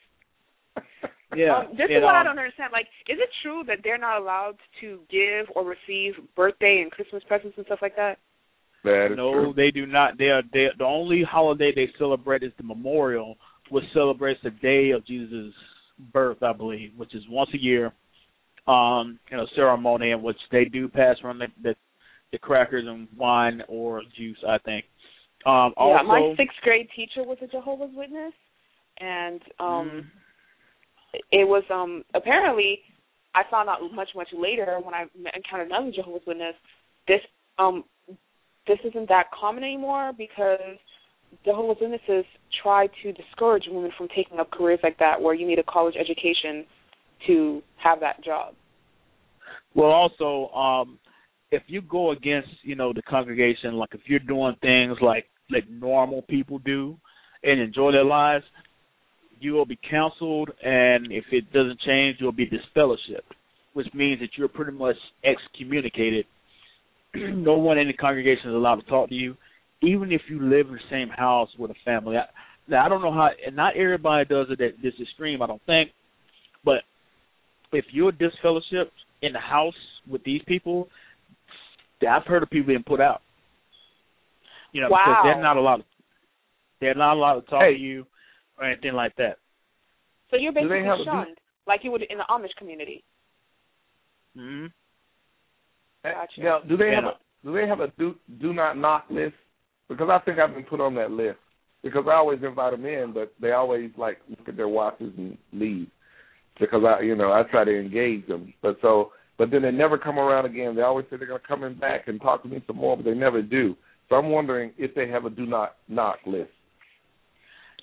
Yeah, Um, this and, is what I um, don't understand. Like, is it true that they're not allowed to give or receive birthday and Christmas presents and stuff like that? That is no, true. they do not. They are they, the only holiday they celebrate is the memorial, which celebrates the day of Jesus' birth, I believe, which is once a year. Um, in a ceremony in which they do pass around the the, the crackers and wine or juice, I think. Um, yeah, also, my sixth grade teacher was a Jehovah's Witness, and um Mhm. it was um apparently I found out much much later when I met- encountered another Jehovah's Witness. This um this isn't that common anymore because Jehovah's Witnesses try to discourage women from taking up careers like that where you need a college education to have that job. Well, also, um, if you go against, you know, the congregation, like if you're doing things like like normal people do and enjoy their lives, you will be counseled, and if it doesn't change, you'll be disfellowshipped, which means that you're pretty much excommunicated. *clears throat* no one in the congregation is allowed to talk to you, even if you live in the same house with a family. I, now, I don't know how, and not everybody does it at this extreme, I don't think, but if you're disfellowshipped in the house with these people, I've heard of people being put out. You know, because they're not allowed. They're not allowed to talk Hey. to you or anything like that. So you're basically have a- shunned, like you would in the Amish community. hmm Gotcha. Now, do they Yeah. have a do they have a do do not knock list? Because I think I've been put on that list. Because I always invite them in, but they always like look at their watches and leave. Because I, you know, I try to engage them, but so, but then they never come around again. They always say they're going to come in back and talk to me some more, but they never do. So I'm wondering if they have a do not knock list.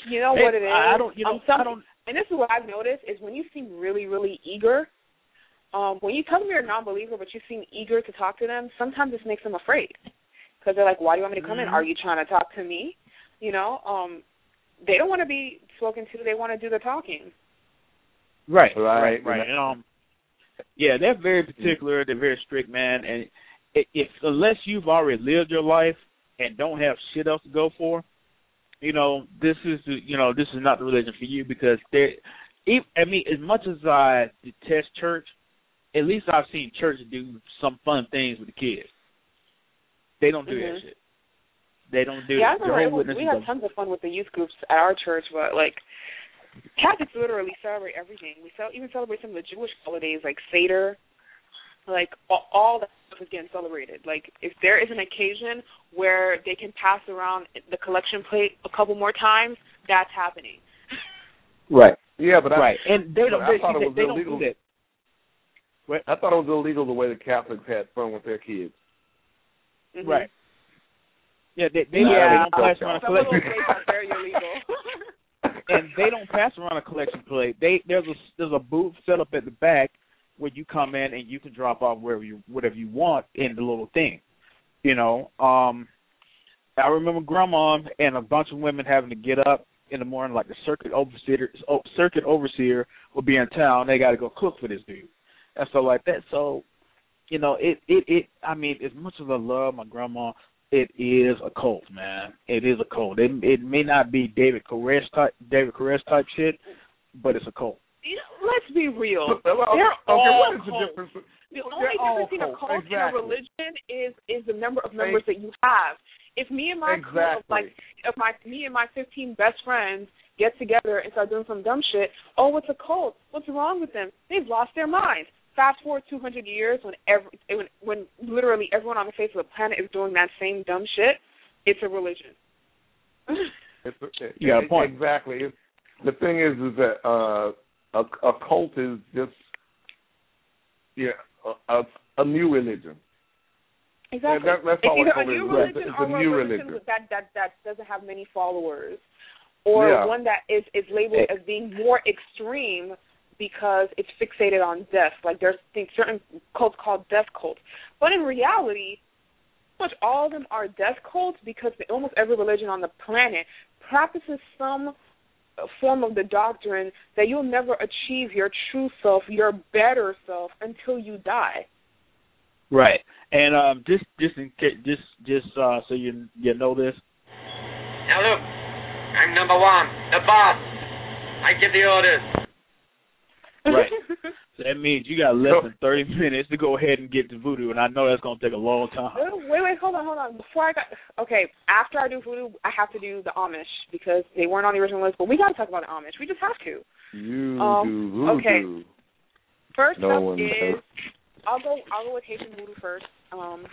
You know Hey, what it is? I- I don't- you know, um, some, I don't- And this is what I've noticed is when you seem really, really eager. Um, when you tell them you're a non-believer, but you seem eager to talk to them, sometimes this makes them afraid because they're like, "Why do you want me to come in? Mhm. Are you trying to talk to me?" You know, um, they don't want to be spoken to; they want to do the talking. Right, Right, right, right. And, um, yeah, they're very particular. They're very strict, man. And i- if unless you've already lived your life and don't have shit else to go for, you know, this is the, you know this is not the religion for you because they. I mean, as much as I detest church, at least I've seen churches do some fun things with the kids. They don't do Mhm. that shit. They don't do yeah, I that. remember it was, we had tons of fun with the youth groups at our church, but like Catholics literally celebrate everything. We cel- even celebrate some of the Jewish holidays like Seder. Like all, all that stuff is getting celebrated. Like if there is an occasion where they can pass around the collection plate a couple more times, that's happening. Right. Yeah, but I, right. And they don't. I They, thought it they, was they don't do that. I thought it was illegal the way the Catholics had fun with their kids. Mhm. Right. Yeah, they they, Yeah. they don't pass around a Some of those collection, days are very illegal. *laughs* and they don't pass around a collection plate. They there's a there's a booth set up at the back where you come in and you can drop off wherever you whatever you want in the little thing. You know, um, I remember grandma and a bunch of women having to get up in the morning, like the circuit overseer oh, circuit overseer will be in town. They got to go cook for this dude and stuff like that. So, you know, it it it. I mean, as much as I love my grandma, it is a cult, man. It is a cult. It it may not be David Koresh type David Koresh type shit, but it's a cult. You know, let's be real. Well, okay, They're okay, all what is the difference? The only they're difference between a cults, cult and a religion is is the number of members that you have. If me and my crew of like if my me and my fifteen best friends get together and start doing some dumb shit, oh what's a cult? What's wrong with them? They've lost their minds. Fast forward two hundred years when every when when literally everyone on the face of the planet is doing that same dumb shit, it's a religion. *laughs* It's a, You got a point. Exactly. It's, the thing is, is that uh, a, a cult is just yeah a, a, a new religion. Exactly. that- that's it's all either it a is. new Right. religion It's or a new religion religion. that that that doesn't have many followers, or Yeah. one that is is labeled as being more extreme because it's fixated on death. Like there's things, certain cults called death cults, but in reality, pretty much all of them are death cults because almost every religion on the planet practices some form of the doctrine that you'll never achieve your true self, your better self, until you die. Right. And um, just just in case, just just uh, so you you know this. Now look, I'm number one, the boss. I give the orders. Right. *laughs* So that means you got less than thirty minutes to go ahead and get to voodoo, and I know that's gonna take a long time. Wait, wait, hold on, hold on. Before I got okay, after I do voodoo, I have to do the Amish because they weren't on the original list. But we got to talk about the Amish. We just have to. You Um, do voodoo. okay. First No up is knows. I'll go I'll go with Haitian voodoo first. Um,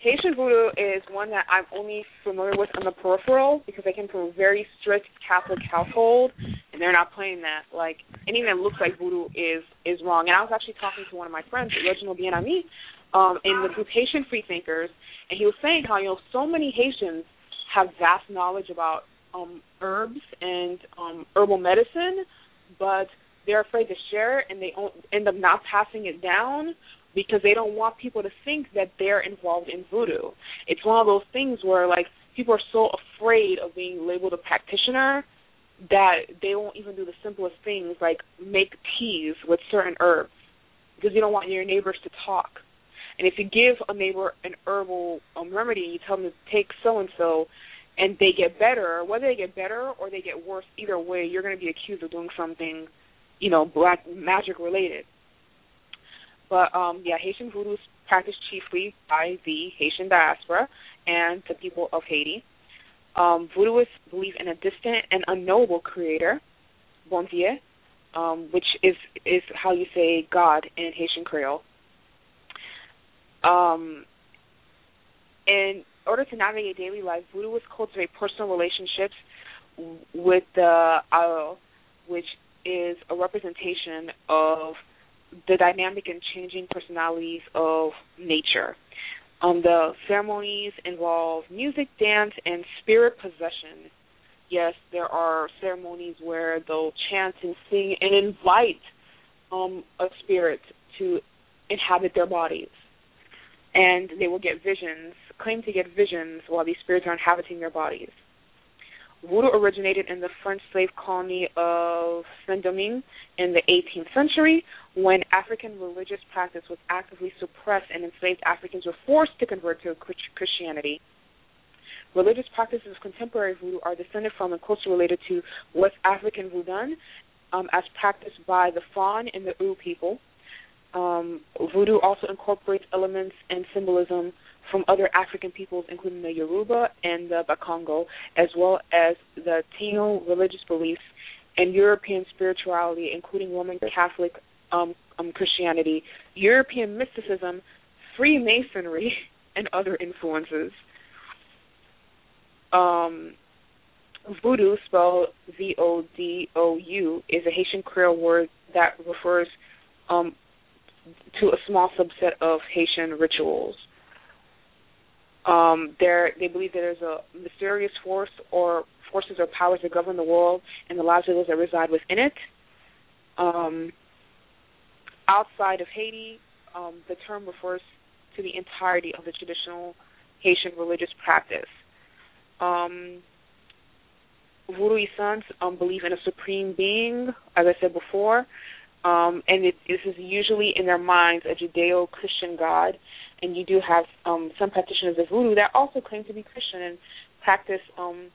Haitian voodoo is one that I'm only familiar with on the peripheral because I came from a very strict Catholic household, and they're not playing that. Like anything that looks like voodoo is is wrong. And I was actually talking to one of my friends, Reginald Bien-Ami, um, in the group Haitian Freethinkers, and he was saying how you know so many Haitians have vast knowledge about um, herbs and um, herbal medicine, but they're afraid to share it, and they end up not passing it down because they don't want people to think that they're involved in voodoo. It's one of those things where like people are so afraid of being labeled a practitioner that they won't even do the simplest things like make teas with certain herbs because you don't want your neighbors to talk. And if you give a neighbor an herbal um, remedy, you tell them to take so and so, and they get better, whether they get better or they get worse, either way, you're going to be accused of doing something, you know, black magic related. But um, yeah, Haitian voodoo is practiced chiefly by the Haitian diaspora and the people of Haiti. Um, voodooists believe in a distant and unknowable creator, bon Dieu, um, which is is how you say God in Haitian Creole. Um, in order to navigate daily life, voodooists cultivate personal relationships with the Loa, which is a representation of the dynamic and changing personalities of nature. Um, the ceremonies involve music, dance, and spirit possession. Yes, there are ceremonies where they'll chant and sing and invite um, a spirit to inhabit their bodies. And they will get visions, claim to get visions while these spirits are inhabiting their bodies. Voodoo originated in the French slave colony of Saint-Domingue in the 18th century when African religious practice was actively suppressed and enslaved Africans were forced to convert to Christianity. Religious practices of contemporary voodoo are descended from and closely related to West African voodoo um, as practiced by the Fon and the Ewe people. Um, voodoo also incorporates elements and symbolism from other African peoples, including the Yoruba and the Bakongo, as well as the Taino religious beliefs and European spirituality, including Roman Catholic um, um, Christianity, European mysticism, Freemasonry, *laughs* and other influences. Um, voodoo, spelled V O D O U, is a Haitian Creole word that refers um, to a small subset of Haitian rituals. Um, there, they believe that there's a mysterious force or forces or powers that govern the world and the lives of those that reside within it. Um, outside of Haiti, um, the term refers to the entirety of the traditional Haitian religious practice. Um, Voodooisans um, believe in a supreme being, as I said before, um, and it, this is usually in their minds a Judeo-Christian God. And you do have um, some practitioners of voodoo that also claim to be Christian and practice um,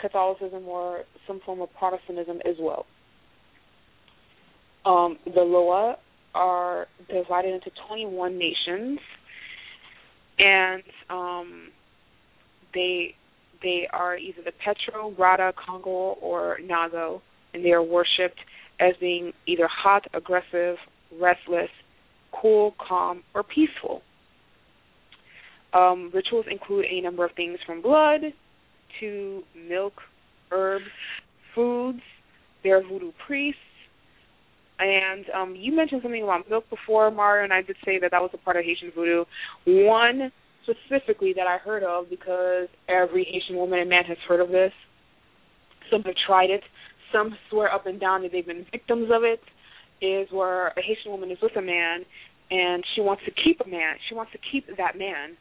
Catholicism or some form of Protestantism as well. Um, the Loa are divided into 21 nations, and um, they they are either the Petro, Rada, Congo, or Nago, and they are worshipped as being either hot, aggressive, restless, cool, calm, or peaceful. Um, rituals include a number of things from blood to milk, herbs, foods. There are voodoo priests. And um, you mentioned something about milk before, Mario, and I did say that that was a part of Haitian voodoo. One specifically that I heard of because every Haitian woman and man has heard of this. Some have tried it. Some swear up and down that they've been victims of it. Is where a Haitian woman is with a man and she wants to keep a man. She wants to keep that man.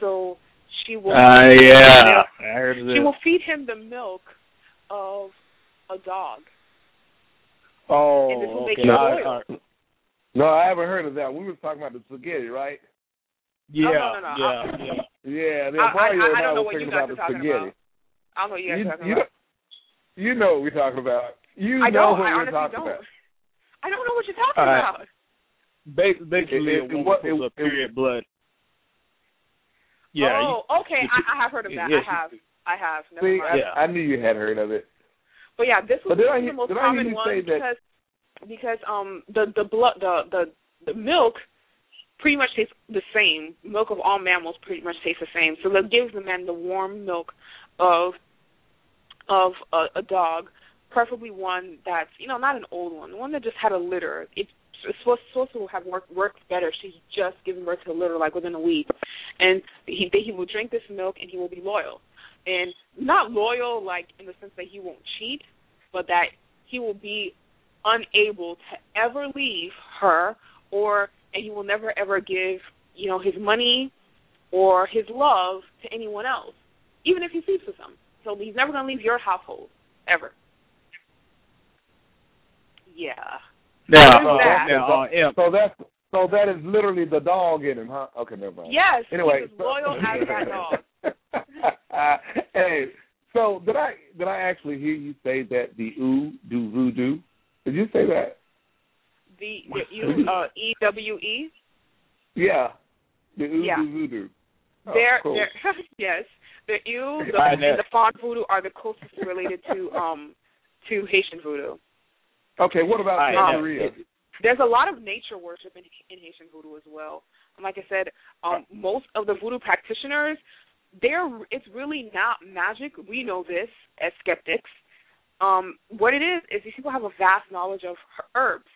So she will. Uh, yeah, I heard of She will feed him the milk of a dog. Oh, this will make okay. you I- I- No, I haven't heard of that. We were talking about the spaghetti, right? yeah, Oh, no, no, no. yeah, I- yeah. Yeah, then I, I, I don't know what you guys are talking spaghetti. about. I don't know what you guys You, are talking you, about. you know what we're talking about. You I know don't. what we're talking don't. about. I don't know what you're talking All right. about. Ba- basically, It- it- a woman what- puts it- up period blood. Yeah. Oh, okay. I, I have heard of that. Yeah, I have. I have. Never See, mind. Yeah. I, I knew you had heard of it. But yeah, this was one of the most did I hear common ones say that- because because um the the blood the the the milk pretty much tastes the same. Milk of all mammals pretty much tastes the same. So that gives the man the warm milk of of a, a dog, preferably one that's you know not an old one, one that just had a litter. It's it's supposed, supposed to have worked worked better. She's just giving birth to a litter like within a week, and he he will drink this milk and he will be loyal, and not loyal like in the sense that he won't cheat, but that he will be unable to ever leave her or and he will never ever give you know his money or his love to anyone else even if he sleeps with them so he's never going to leave your household ever yeah Now, uh, that. now, uh, yeah. So that's so that is literally the dog in him, huh? Okay, never mind. yes Anyway, he's as loyal as that dog *laughs* hey, so did I did I actually hear you say that the ooh do voodoo? Did you say that? the, the you uh e w e Yeah, the ooh Yeah. do voodoo. Oh, they're cool. they're *laughs* yes the Ewe the, and the Fon voodoo are the closest related to um to haitian voodoo Okay, what about I know. There's a lot of nature worship in, in Haitian voodoo as well. And like I said, um, most of the voodoo practitioners, they're it's really not magic. We know this as skeptics. Um, what it is is these people have a vast knowledge of herbs.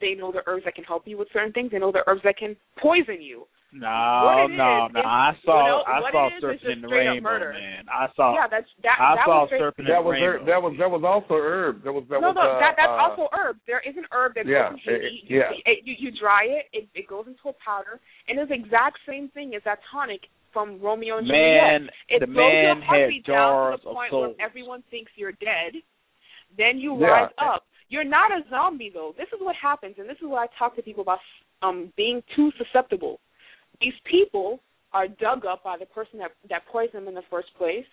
They know the herbs that can help you with certain things. They know the herbs that can poison you. No, no, is, no. I saw, you know, I saw it is is in the straight rainbow, murder. man. I saw, yeah, that's that. I that saw was straight, surfing in That the was rainbow. her, that was that was also herb. That was that no, was no, uh, that that's uh, also herb. There is an herb that Yeah, goes into it- you, you, yeah. it- you, you dry it, it, it goes into a powder, and it's the exact same thing as that tonic from Romeo and Man, Juliet. It the slows your heartbeat down to the point where everyone thinks you're dead. Then you Yeah. rise up. You're not a zombie though. This is what happens, and this is what I talk to people about um being too susceptible. These people are dug up by the person that that poisoned them in the first place,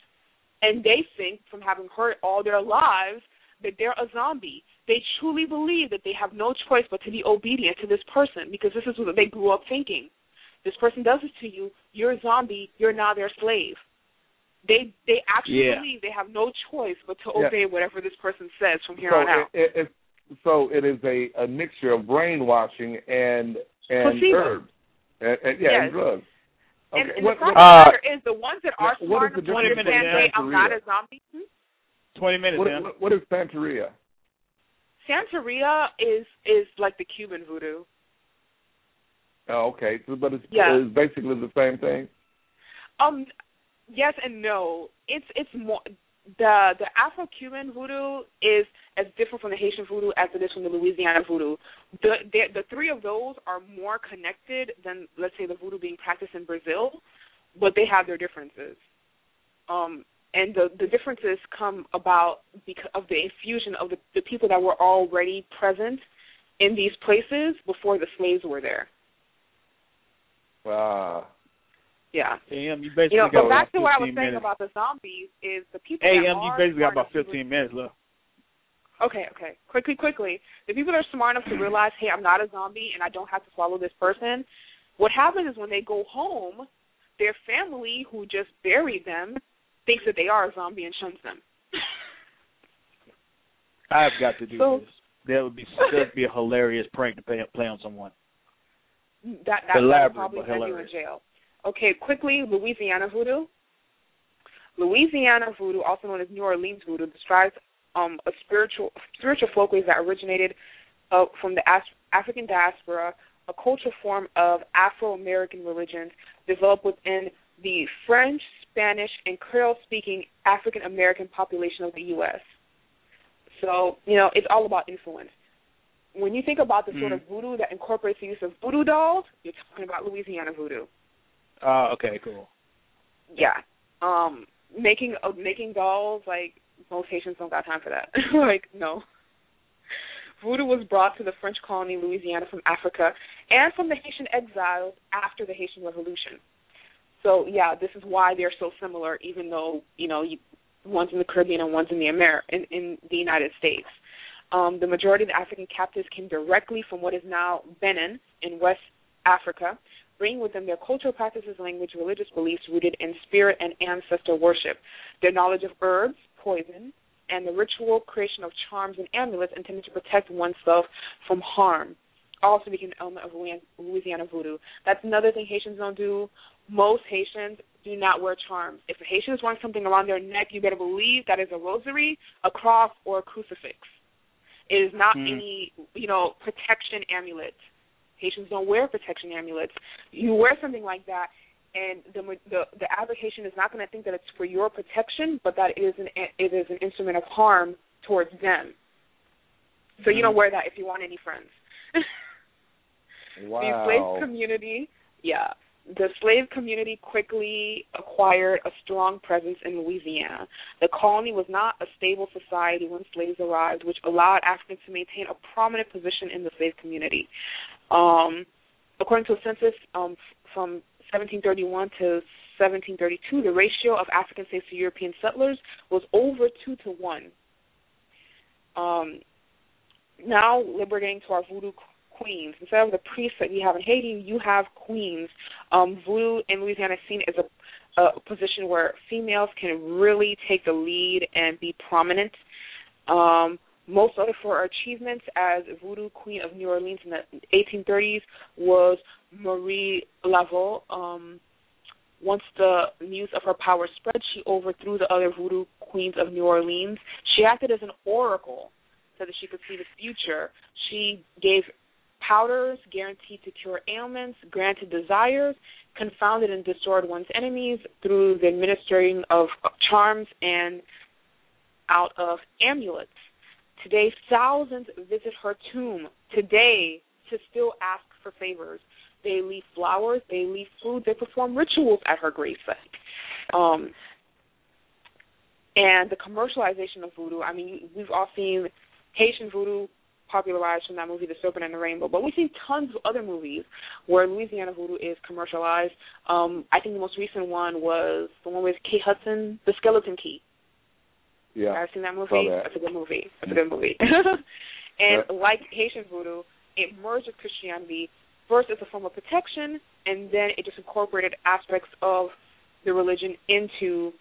and they think from having heard all their lives that they're a zombie. They truly believe that they have no choice but to be obedient to this person because this is what they grew up thinking. This person does this to you, you're a zombie, you're now their slave. They they actually Yeah. believe they have no choice but to Yeah. obey whatever this person says from here so on out. It, it, it, so it is a, a mixture of brainwashing and and Placebo. herbs, and, and yeah, Yes. and drugs. Okay. and, and what, the fact what, Uh, is, the ones that are what smart is the enough to difference understand, between hey, I'm not a zombie. Hmm? Twenty minutes, what, man. what, what is Santeria? Santeria is is like the Cuban voodoo. Oh, okay, so, but it's, Yeah. it's basically the same thing. Um, yes and no. It's it's more the the Afro Cuban voodoo is as different from the Haitian voodoo as it is from the Louisiana voodoo. The, the the three of those are more connected than let's say the voodoo being practiced in Brazil, but they have their differences. Um, and the the differences come about because of the infusion of the, the people that were already present in these places before the slaves were there. Ah, Yeah. AM, you basically You know, got back about to what I was 15 saying minutes. about the zombies is the people. AM, you basically got about fifteen minutes left. Okay, okay. Quickly, quickly. The people that are smart enough to *clears throat* realize, hey, I'm not a zombie and I don't have to swallow this person. What happens is when they go home, their family, who just buried them, thinks that they are a zombie and shuns them. I've got to do So- this. That would be that would be a hilarious prank to play, play on someone. That that will probably send you in jail. Okay, quickly, Louisiana voodoo. Louisiana voodoo, also known as New Orleans voodoo, describes um, a spiritual spiritual folkways that originated uh, from the As- African diaspora, a cultural form of Afro-American religions developed within the French, Spanish, and Creole-speaking African American population of the U.S. So, you know, it's all about influence. When you think about the sort of voodoo that incorporates the use of voodoo dolls, you're talking about Louisiana voodoo. Uh, okay, cool. Yeah. Um making uh, making dolls like most Haitians don't got time for that. *laughs* like no. Voodoo was brought to the French colony Louisiana from Africa and from the Haitian exiles after the Haitian Revolution. So yeah, this is why they're so similar, even though you know you, one's in the Caribbean and one's in the Amer in, in the United States. Um, the majority of the African captives came directly from what is now Benin in West Africa, bringing with them their cultural practices, language, religious beliefs rooted in spirit and ancestor worship, their knowledge of herbs, poison, and the ritual creation of charms and amulets intended to protect oneself from harm. Also became an element of Louisiana voodoo. That's another thing Haitians don't do. Most Haitians do not wear charms. If a Haitian is wearing something around their neck, you better believe that is a rosary, a cross, or a crucifix. It is not Hmm. any, you know, protection amulet. Haitians don't wear protection amulets. You wear something like that, and the the, the Haitian is not going to think that it's for your protection, but that it is an it is an instrument of harm towards them. So you don't wear that if you want any friends. *laughs* wow. The slave community, yeah, the slave community quickly acquired a strong presence in Louisiana. The colony was not a stable society when slaves arrived, which allowed Africans to maintain a prominent position in the slave community. Um, according to a census um, from 1731 to 1732, the ratio of African slaves to European settlers was over two to one. Um, now getting to our voodoo queens. Instead of the priests that we have in Haiti, you have queens. Um, voodoo in Louisiana is a, a position where females can really take the lead and be prominent. Um, most noted for her achievements as voodoo queen of New Orleans in the 1830s was Marie Laveau. Um, once the news of her power spread, she overthrew the other voodoo queens of New Orleans. She acted as an oracle so that she could see the future. She gave powders guaranteed to cure ailments, granted desires, confounded and destroyed one's enemies through the administering of charms and out of amulets. Today, thousands visit her tomb today to still ask for favors. They leave flowers, they leave food, they perform rituals at her gravesite. Um, and the commercialization of voodoo, I mean, we've all seen Haitian voodoo popularized from that movie, The Serpent and the Rainbow. But we've seen tons of other movies where Louisiana voodoo is commercialized. Um, I think the most recent one was the one with Kate Hudson, The Skeleton Key. Yeah. I've seen that movie. That. That's a good movie. That's a good movie. *laughs* and like Haitian voodoo, it merged with Christianity first as a form of protection, and then it just incorporated aspects of the religion into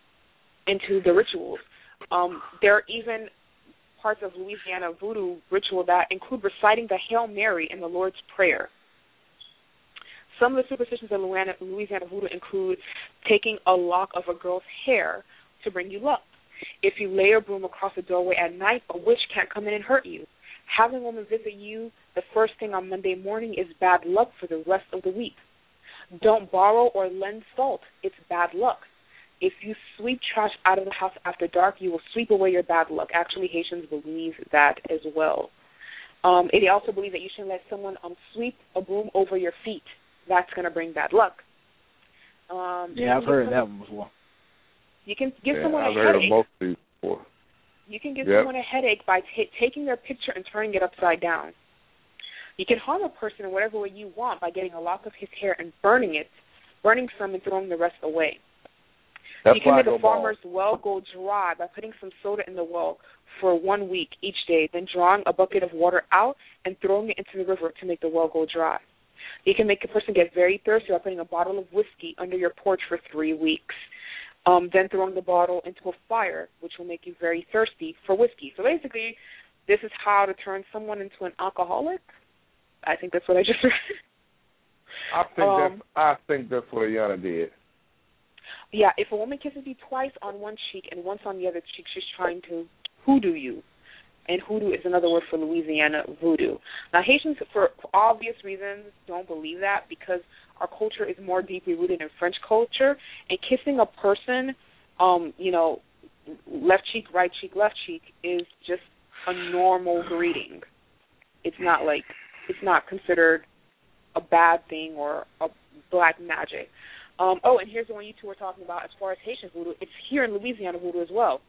into the rituals. Um, there are even parts of Louisiana voodoo ritual that include reciting the Hail Mary and the Lord's Prayer. Some of the superstitions of Louisiana, voodoo include taking a lock of a girl's hair to bring you luck. If you lay a broom across a doorway at night, a witch can't come in and hurt you. Having a woman visit you the first thing on Monday morning is bad luck for the rest of the week. Don't borrow or lend salt. It's bad luck. If you sweep trash out of the house after dark, you will sweep away your bad luck. Actually, Haitians believe that as well. Um, they also believe that you shouldn't let someone um, sweep a broom over your feet. That's going to bring bad luck. Um, Yeah, I've heard can- that one before. You can give yeah, someone I've a heard of headache. most of these before. You can give Yep. someone a headache by ta taking their picture and turning it upside down. You can harm a person in whatever way you want by getting a lock of his hair and burning it, burning some and throwing the rest away. That's you can make a farmer's well go dry by putting some soda in the well for one week each day, then drawing a bucket of water out and throwing it into the river to make the well go dry. You can make a person get very thirsty by putting a bottle of whiskey under your porch for three weeks. Um, then throwing the bottle into a fire, which will make you very thirsty for whiskey. So basically, this is how to turn someone into an alcoholic. I think that's what I just read. *laughs* I think Um, that's I think that's what Yana did. Yeah, if a woman kisses you twice on one cheek and once on the other cheek, she's trying to hoodoo you. And hoodoo is another word for Louisiana voodoo. Now, Haitians, for, for obvious reasons, don't believe that because our culture is more deeply rooted in French culture. And kissing a person, um, you know, left cheek, right cheek, left cheek is just a normal greeting. It's not like it's not considered a bad thing or a black magic. Um, oh, and here's the one you two were talking about as far as Haitian voodoo. It's here in Louisiana voodoo as well.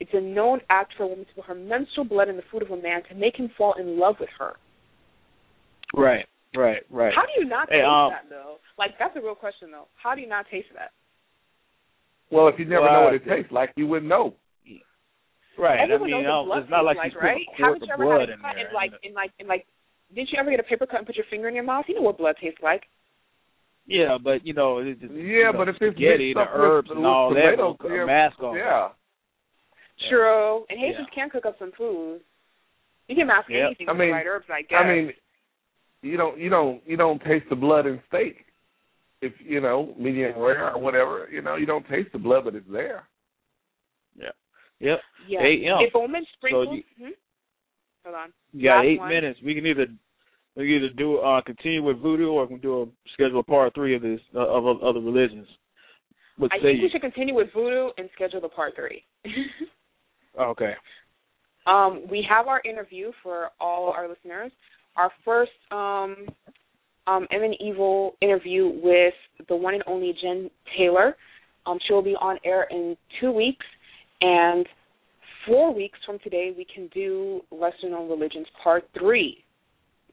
It's a known act for a woman to put her menstrual blood in the food of a man to make him fall in love with her. Right, right, right. How do you not Hey, taste um, that though? Like that's a real question though. How do you not taste that? Well, if you never Well, know what it tastes like, you wouldn't know. Right. Everyone I mean, knows what blood it's not like tastes you like, right? put a Haven't you of ever blood had a in cut there. and like in like in like didn't you ever get a paper cut and put your finger in your mouth? You know what blood tastes like. Yeah, but you know, it's just, Yeah, you know, but if it's spaghetti, mixed the up with- herbs with and all that, tomatoes, will yeah, mask off. Yeah. True. And Haitians Yeah. can cook up some food. You can mask Yeah. anything I with mean- the right herbs, I guess. I mean, you don't you don't you don't taste the blood in steak. If you know medium rare or whatever, you know you don't taste the blood, but it's there. Yeah. Yep. yeah. Hey, you know, if a woman sprinkles, you- hmm? hold on. You got Last eight one. minutes. We can either we either do uh continue with voodoo or we can do a schedule a part three of this uh, of of other religions. What I think you? we should continue with voodoo and schedule the part three. *laughs* Okay. um, we have our interview for all our listeners. Our first um, um, Em and Evil interview with the one and only Jen Taylor. Um, she will be on air in two weeks, and four weeks from today we can do lesser known religions part three.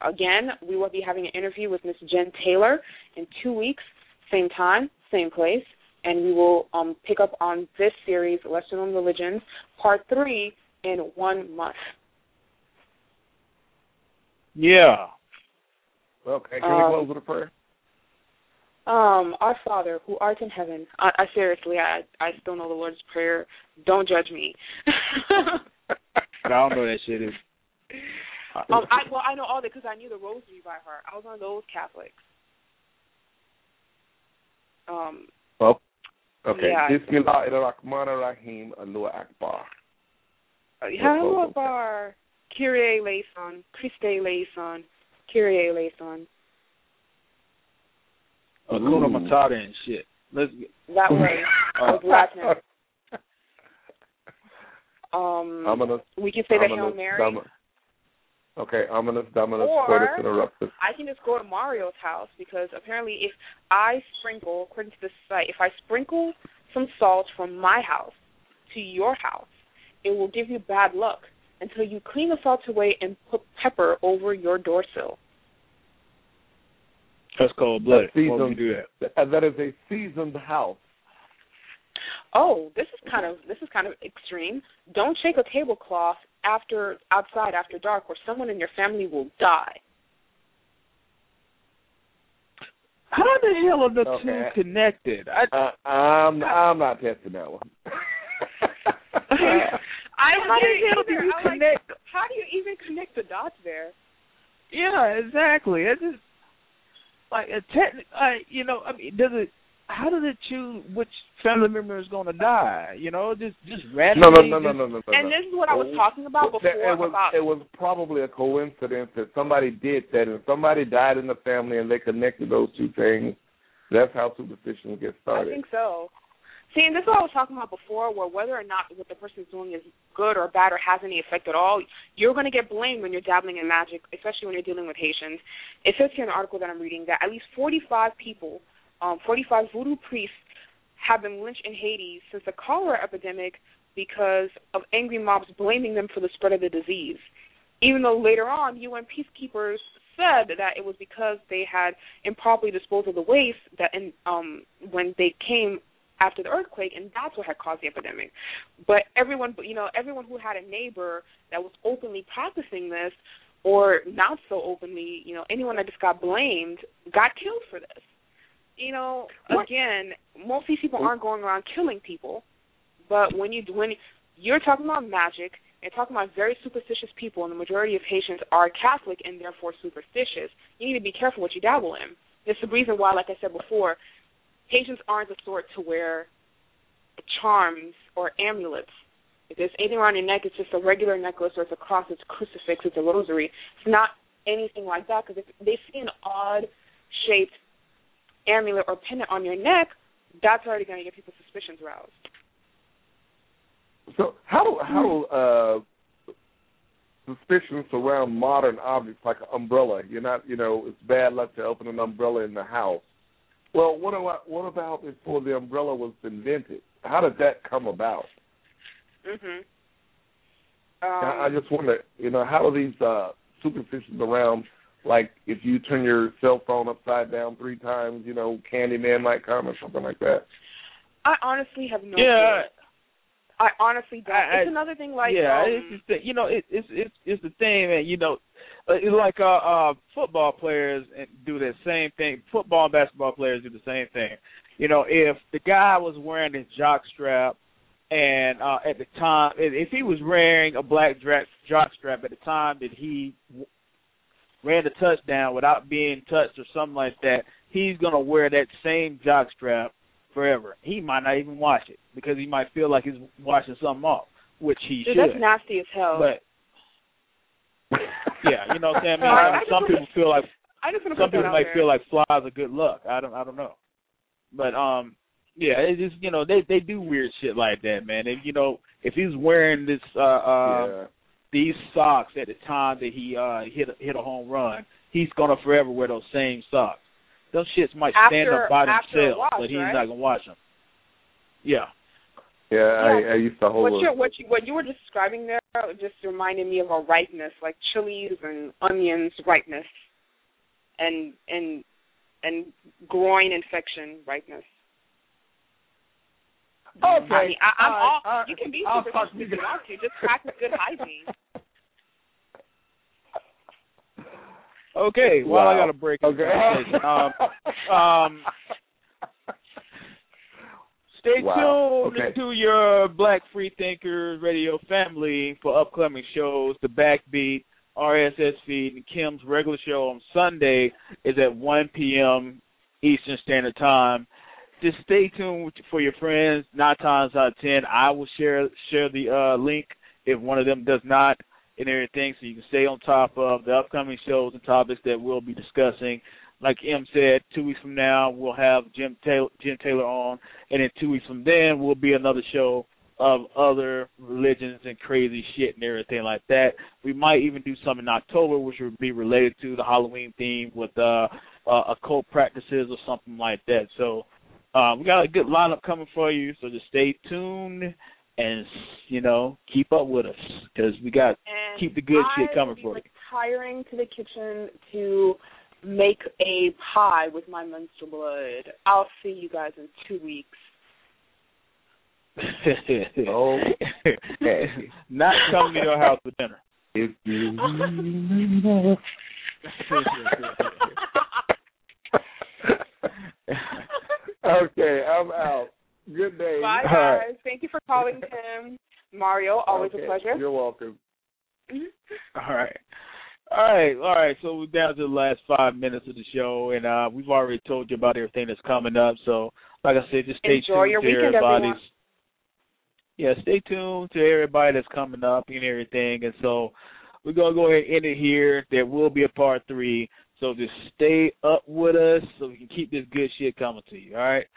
Again, we will be having an interview with Miss Jen Taylor in two weeks, same time, same place, and we will um, pick up on this series, Lesser on Religions, part three, in one month. Yeah. Okay, can Um, we close with a prayer? Um, Our Father, who art in heaven. I, I seriously, I I still know the Lord's Prayer. Don't judge me. *laughs* I don't know that shit is. Um, I well, I know all that because I knew the Rosary by heart. I was one of those Catholics. Um, Well, okay. yeah. Bismillah ar-Rahman ar-Rahim, Allah Akbar. Hello, Bar. Kyrie eleison, Christe eleison, Kyrie eleison. Hakuna Matata and shit. Let's get, That way, uh, with Latin. Um, Ominous, we can say the Hail ominous, Mary. domin- Okay, ominous, dominus, Or- coitus interruptus. I can just go to Mario's house because apparently, if I sprinkle, according to the site, if I sprinkle some salt from my house to your house, it will give you bad luck until you clean the salt away and put pepper over your door sill. that's called blooded. That's Why would we seasoned. do that? That is a seasoned house. oh, this is kind of this is kind of extreme. Don't shake a tablecloth after outside after dark, or someone in your family will die. How the hell are the Okay. two connected? I, Uh, I'm I'm not testing that one. *laughs* I How the didn't hell do either. you I'm like, connect? how do you even connect the dots there? Yeah, exactly. It's just like a technic. Uh, you know, I mean, does it? How does it choose which family member is going to die? You know, just just randomly. no, no, no, just- no, no, no. And this is what I was oh, talking about before It was, about it was probably a coincidence that somebody did that, and somebody died in the family, and they connected those two things. That's how superstition gets started. I think so. See, and this is what I was talking about before, where whether or not what the person's doing is good or bad or has any effect at all, you're going to get blamed when you're dabbling in magic, especially when you're dealing with Haitians. It says here in the article that I'm reading that at least 45 people, um, 45 voodoo priests, have been lynched in Haiti since the cholera epidemic because of angry mobs blaming them for the spread of the disease. Even though later on, UN peacekeepers said that it was because they had improperly disposed of the waste that in, um, when they came after the earthquake, and that's what had caused the epidemic. But everyone, you know, everyone who had a neighbor that was openly practicing this, or not so openly, you know, anyone that just got blamed got killed for this. You know, again, most of these people oh. aren't going around killing people, but when you when you're talking about magic, you're talking about very superstitious people, and the majority of Haitians are Catholic and therefore superstitious. You need to be careful what you dabble in. It's the reason why, like I said before, Haitians aren't the sort to wear charms or amulets. If there's anything around your neck, it's just a regular necklace or it's a cross, it's a crucifix, it's a rosary. It's not anything like that because if they see an odd shaped amulet or pendant on your neck, that's already going to get people's suspicions aroused. So how do how uh, suspicions surround modern objects like an umbrella? You're not, you know, it's bad luck to open an umbrella in the house. Well, what about what about before the umbrella was invented? How did that come about? Mhm. I I Um, just wonder, you know, how are these uh, superstitions around? Like if you turn your cell phone upside down three times, you know, Candyman might come or something like that. I honestly have no yeah, clue. I honestly don't. I- I- it's another thing like yeah, um, it's just that, you know, it, it's it's it's the thing, man. You know, uh, it's like uh, uh, football players and do the same thing. Football and basketball players do the same thing. You know, if the guy was wearing his jock strap, and uh, at the time, if if he was wearing a black dra- jock strap at the time that he w- ran the touchdown without being touched or something like that, he's gonna wear that same jock strap forever. He might not even wash it because he might feel like he's washing something off, which he dude, should. that's nasty as hell. But yeah, you know what I'm saying. I mean, *laughs* I- I mean, some just- people feel like I just some people might there. feel like flies are good luck. I don't I don't know. But um yeah, it just you know, they they do weird shit like that, man. And you know, if he's wearing this uh uh yeah. These socks at the time that he uh hit a, hit a home run, he's gonna forever wear those same socks. Those shits might stand After- up by themselves, wash, but he's right? not gonna wash them. Yeah. Yeah, I, I used to hold. What a- you what you what you were describing there just reminded me of a ripeness, like chilies and onions ripeness, and and and groin infection ripeness. I mean, I, I'm All all, right, all you can be right. I'll superstitious talk you if you want to. Just practice good hygiene. Okay, well I got a break Okay. Um *laughs* um Stay Wow. tuned Okay. to your Black Free Thinkers radio family for upcoming shows. The Backbeat, RSS feed, and Kim's regular show on Sunday is at 1 p.m. Eastern Standard Time. Just stay tuned for your friends. Nine times out of ten, I will share share the uh, link if one of them does not, and everything, so you can stay on top of the upcoming shows and topics that we'll be discussing. Like Em said, two weeks from now we'll have Jim Taylor, Jim Taylor on, and then two weeks from then will be another show of other religions and crazy shit and everything like that. We might even do some in October, which would be related to the Halloween theme with uh, uh, occult practices or something like that. So uh, we got a good lineup coming for you. So just stay tuned and you know keep up with us because we got And keep the good I shit coming will be for you. Retiring to the kitchen to make a pie with my menstrual blood. I'll see you guys in two weeks. *laughs* oh, *laughs* not coming to your house for dinner. If you *laughs* okay, I'm out. Good day. Bye, guys. Right. Thank you for calling, *laughs* Tim. Mario, always okay. a pleasure. You're welcome. *laughs* all right. All right, all right. So we're down to the last five minutes of the show, and uh, we've already told you about everything that's coming up. So, like I said, just stay Enjoy tuned your to weekend, everybody's. Everyone. Yeah, stay tuned to everybody that's coming up and everything. And so we're gonna go ahead and end it here. There will be a part three. So just stay up with us so we can keep this good shit coming to you. All right.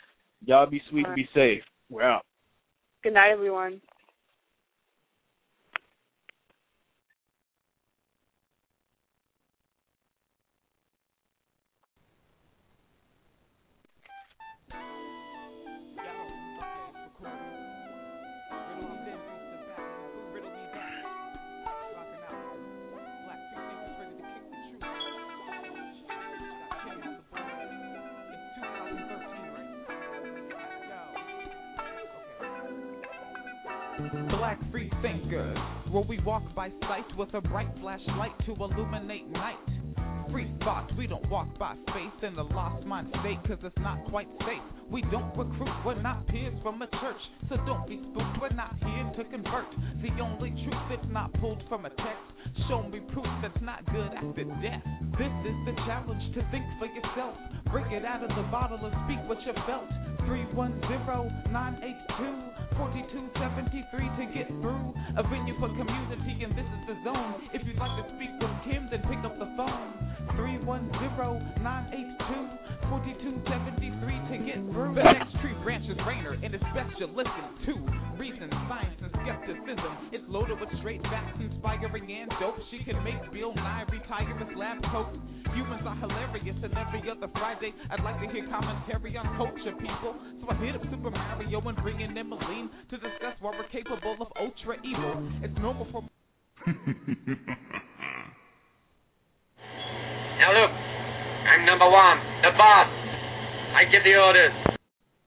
Y'all be sweet and be safe. We're out. Good night, everyone. Free thinkers, where we walk by sight with a bright flashlight to illuminate night. Free thought, we don't walk by faith in the lost mind state, cause it's not quite safe. We don't recruit, we're not peers from a church, so don't be spooked, we're not here to convert. The only truth that's not pulled from a text, show me proof that's not good after death. This is the challenge to think for yourself, bring it out of the bottle and speak what you felt. 310-982-4273 to get through. A venue for community and this is the zone. If you'd like to speak with Kim, then pick up the phone. 310-982-4273 to get through. The next tree branch is Rainer, and it's best you listen to. Reason, science, and skepticism. It's loaded with straight facts, inspiring and dope. She can make Bill Nye retire his lab coat. Humans are hilarious, and every other Friday, I'd like to hear commentary on culture, people. So I hit up Super Mario and bring in Emmeline to discuss why we're capable of ultra evil. It's normal for. *laughs* Now look, I'm number one, the boss. I give the orders.